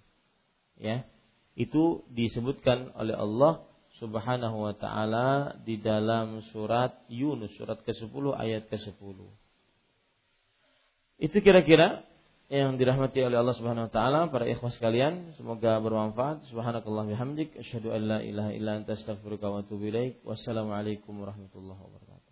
Ya itu disebutkan oleh Allah Subhanahu wa taala di dalam surat Yunus surat ke-10 ayat ke-10. Itu kira-kira yang dirahmati oleh Allah Subhanahu wa taala para ikhwas sekalian, semoga bermanfaat. Subhanakallah bihamdik asyhadu an la ilaha illa anta astaghfiruka wa atubu ilaik. Wassalamualaikum warahmatullahi wabarakatuh.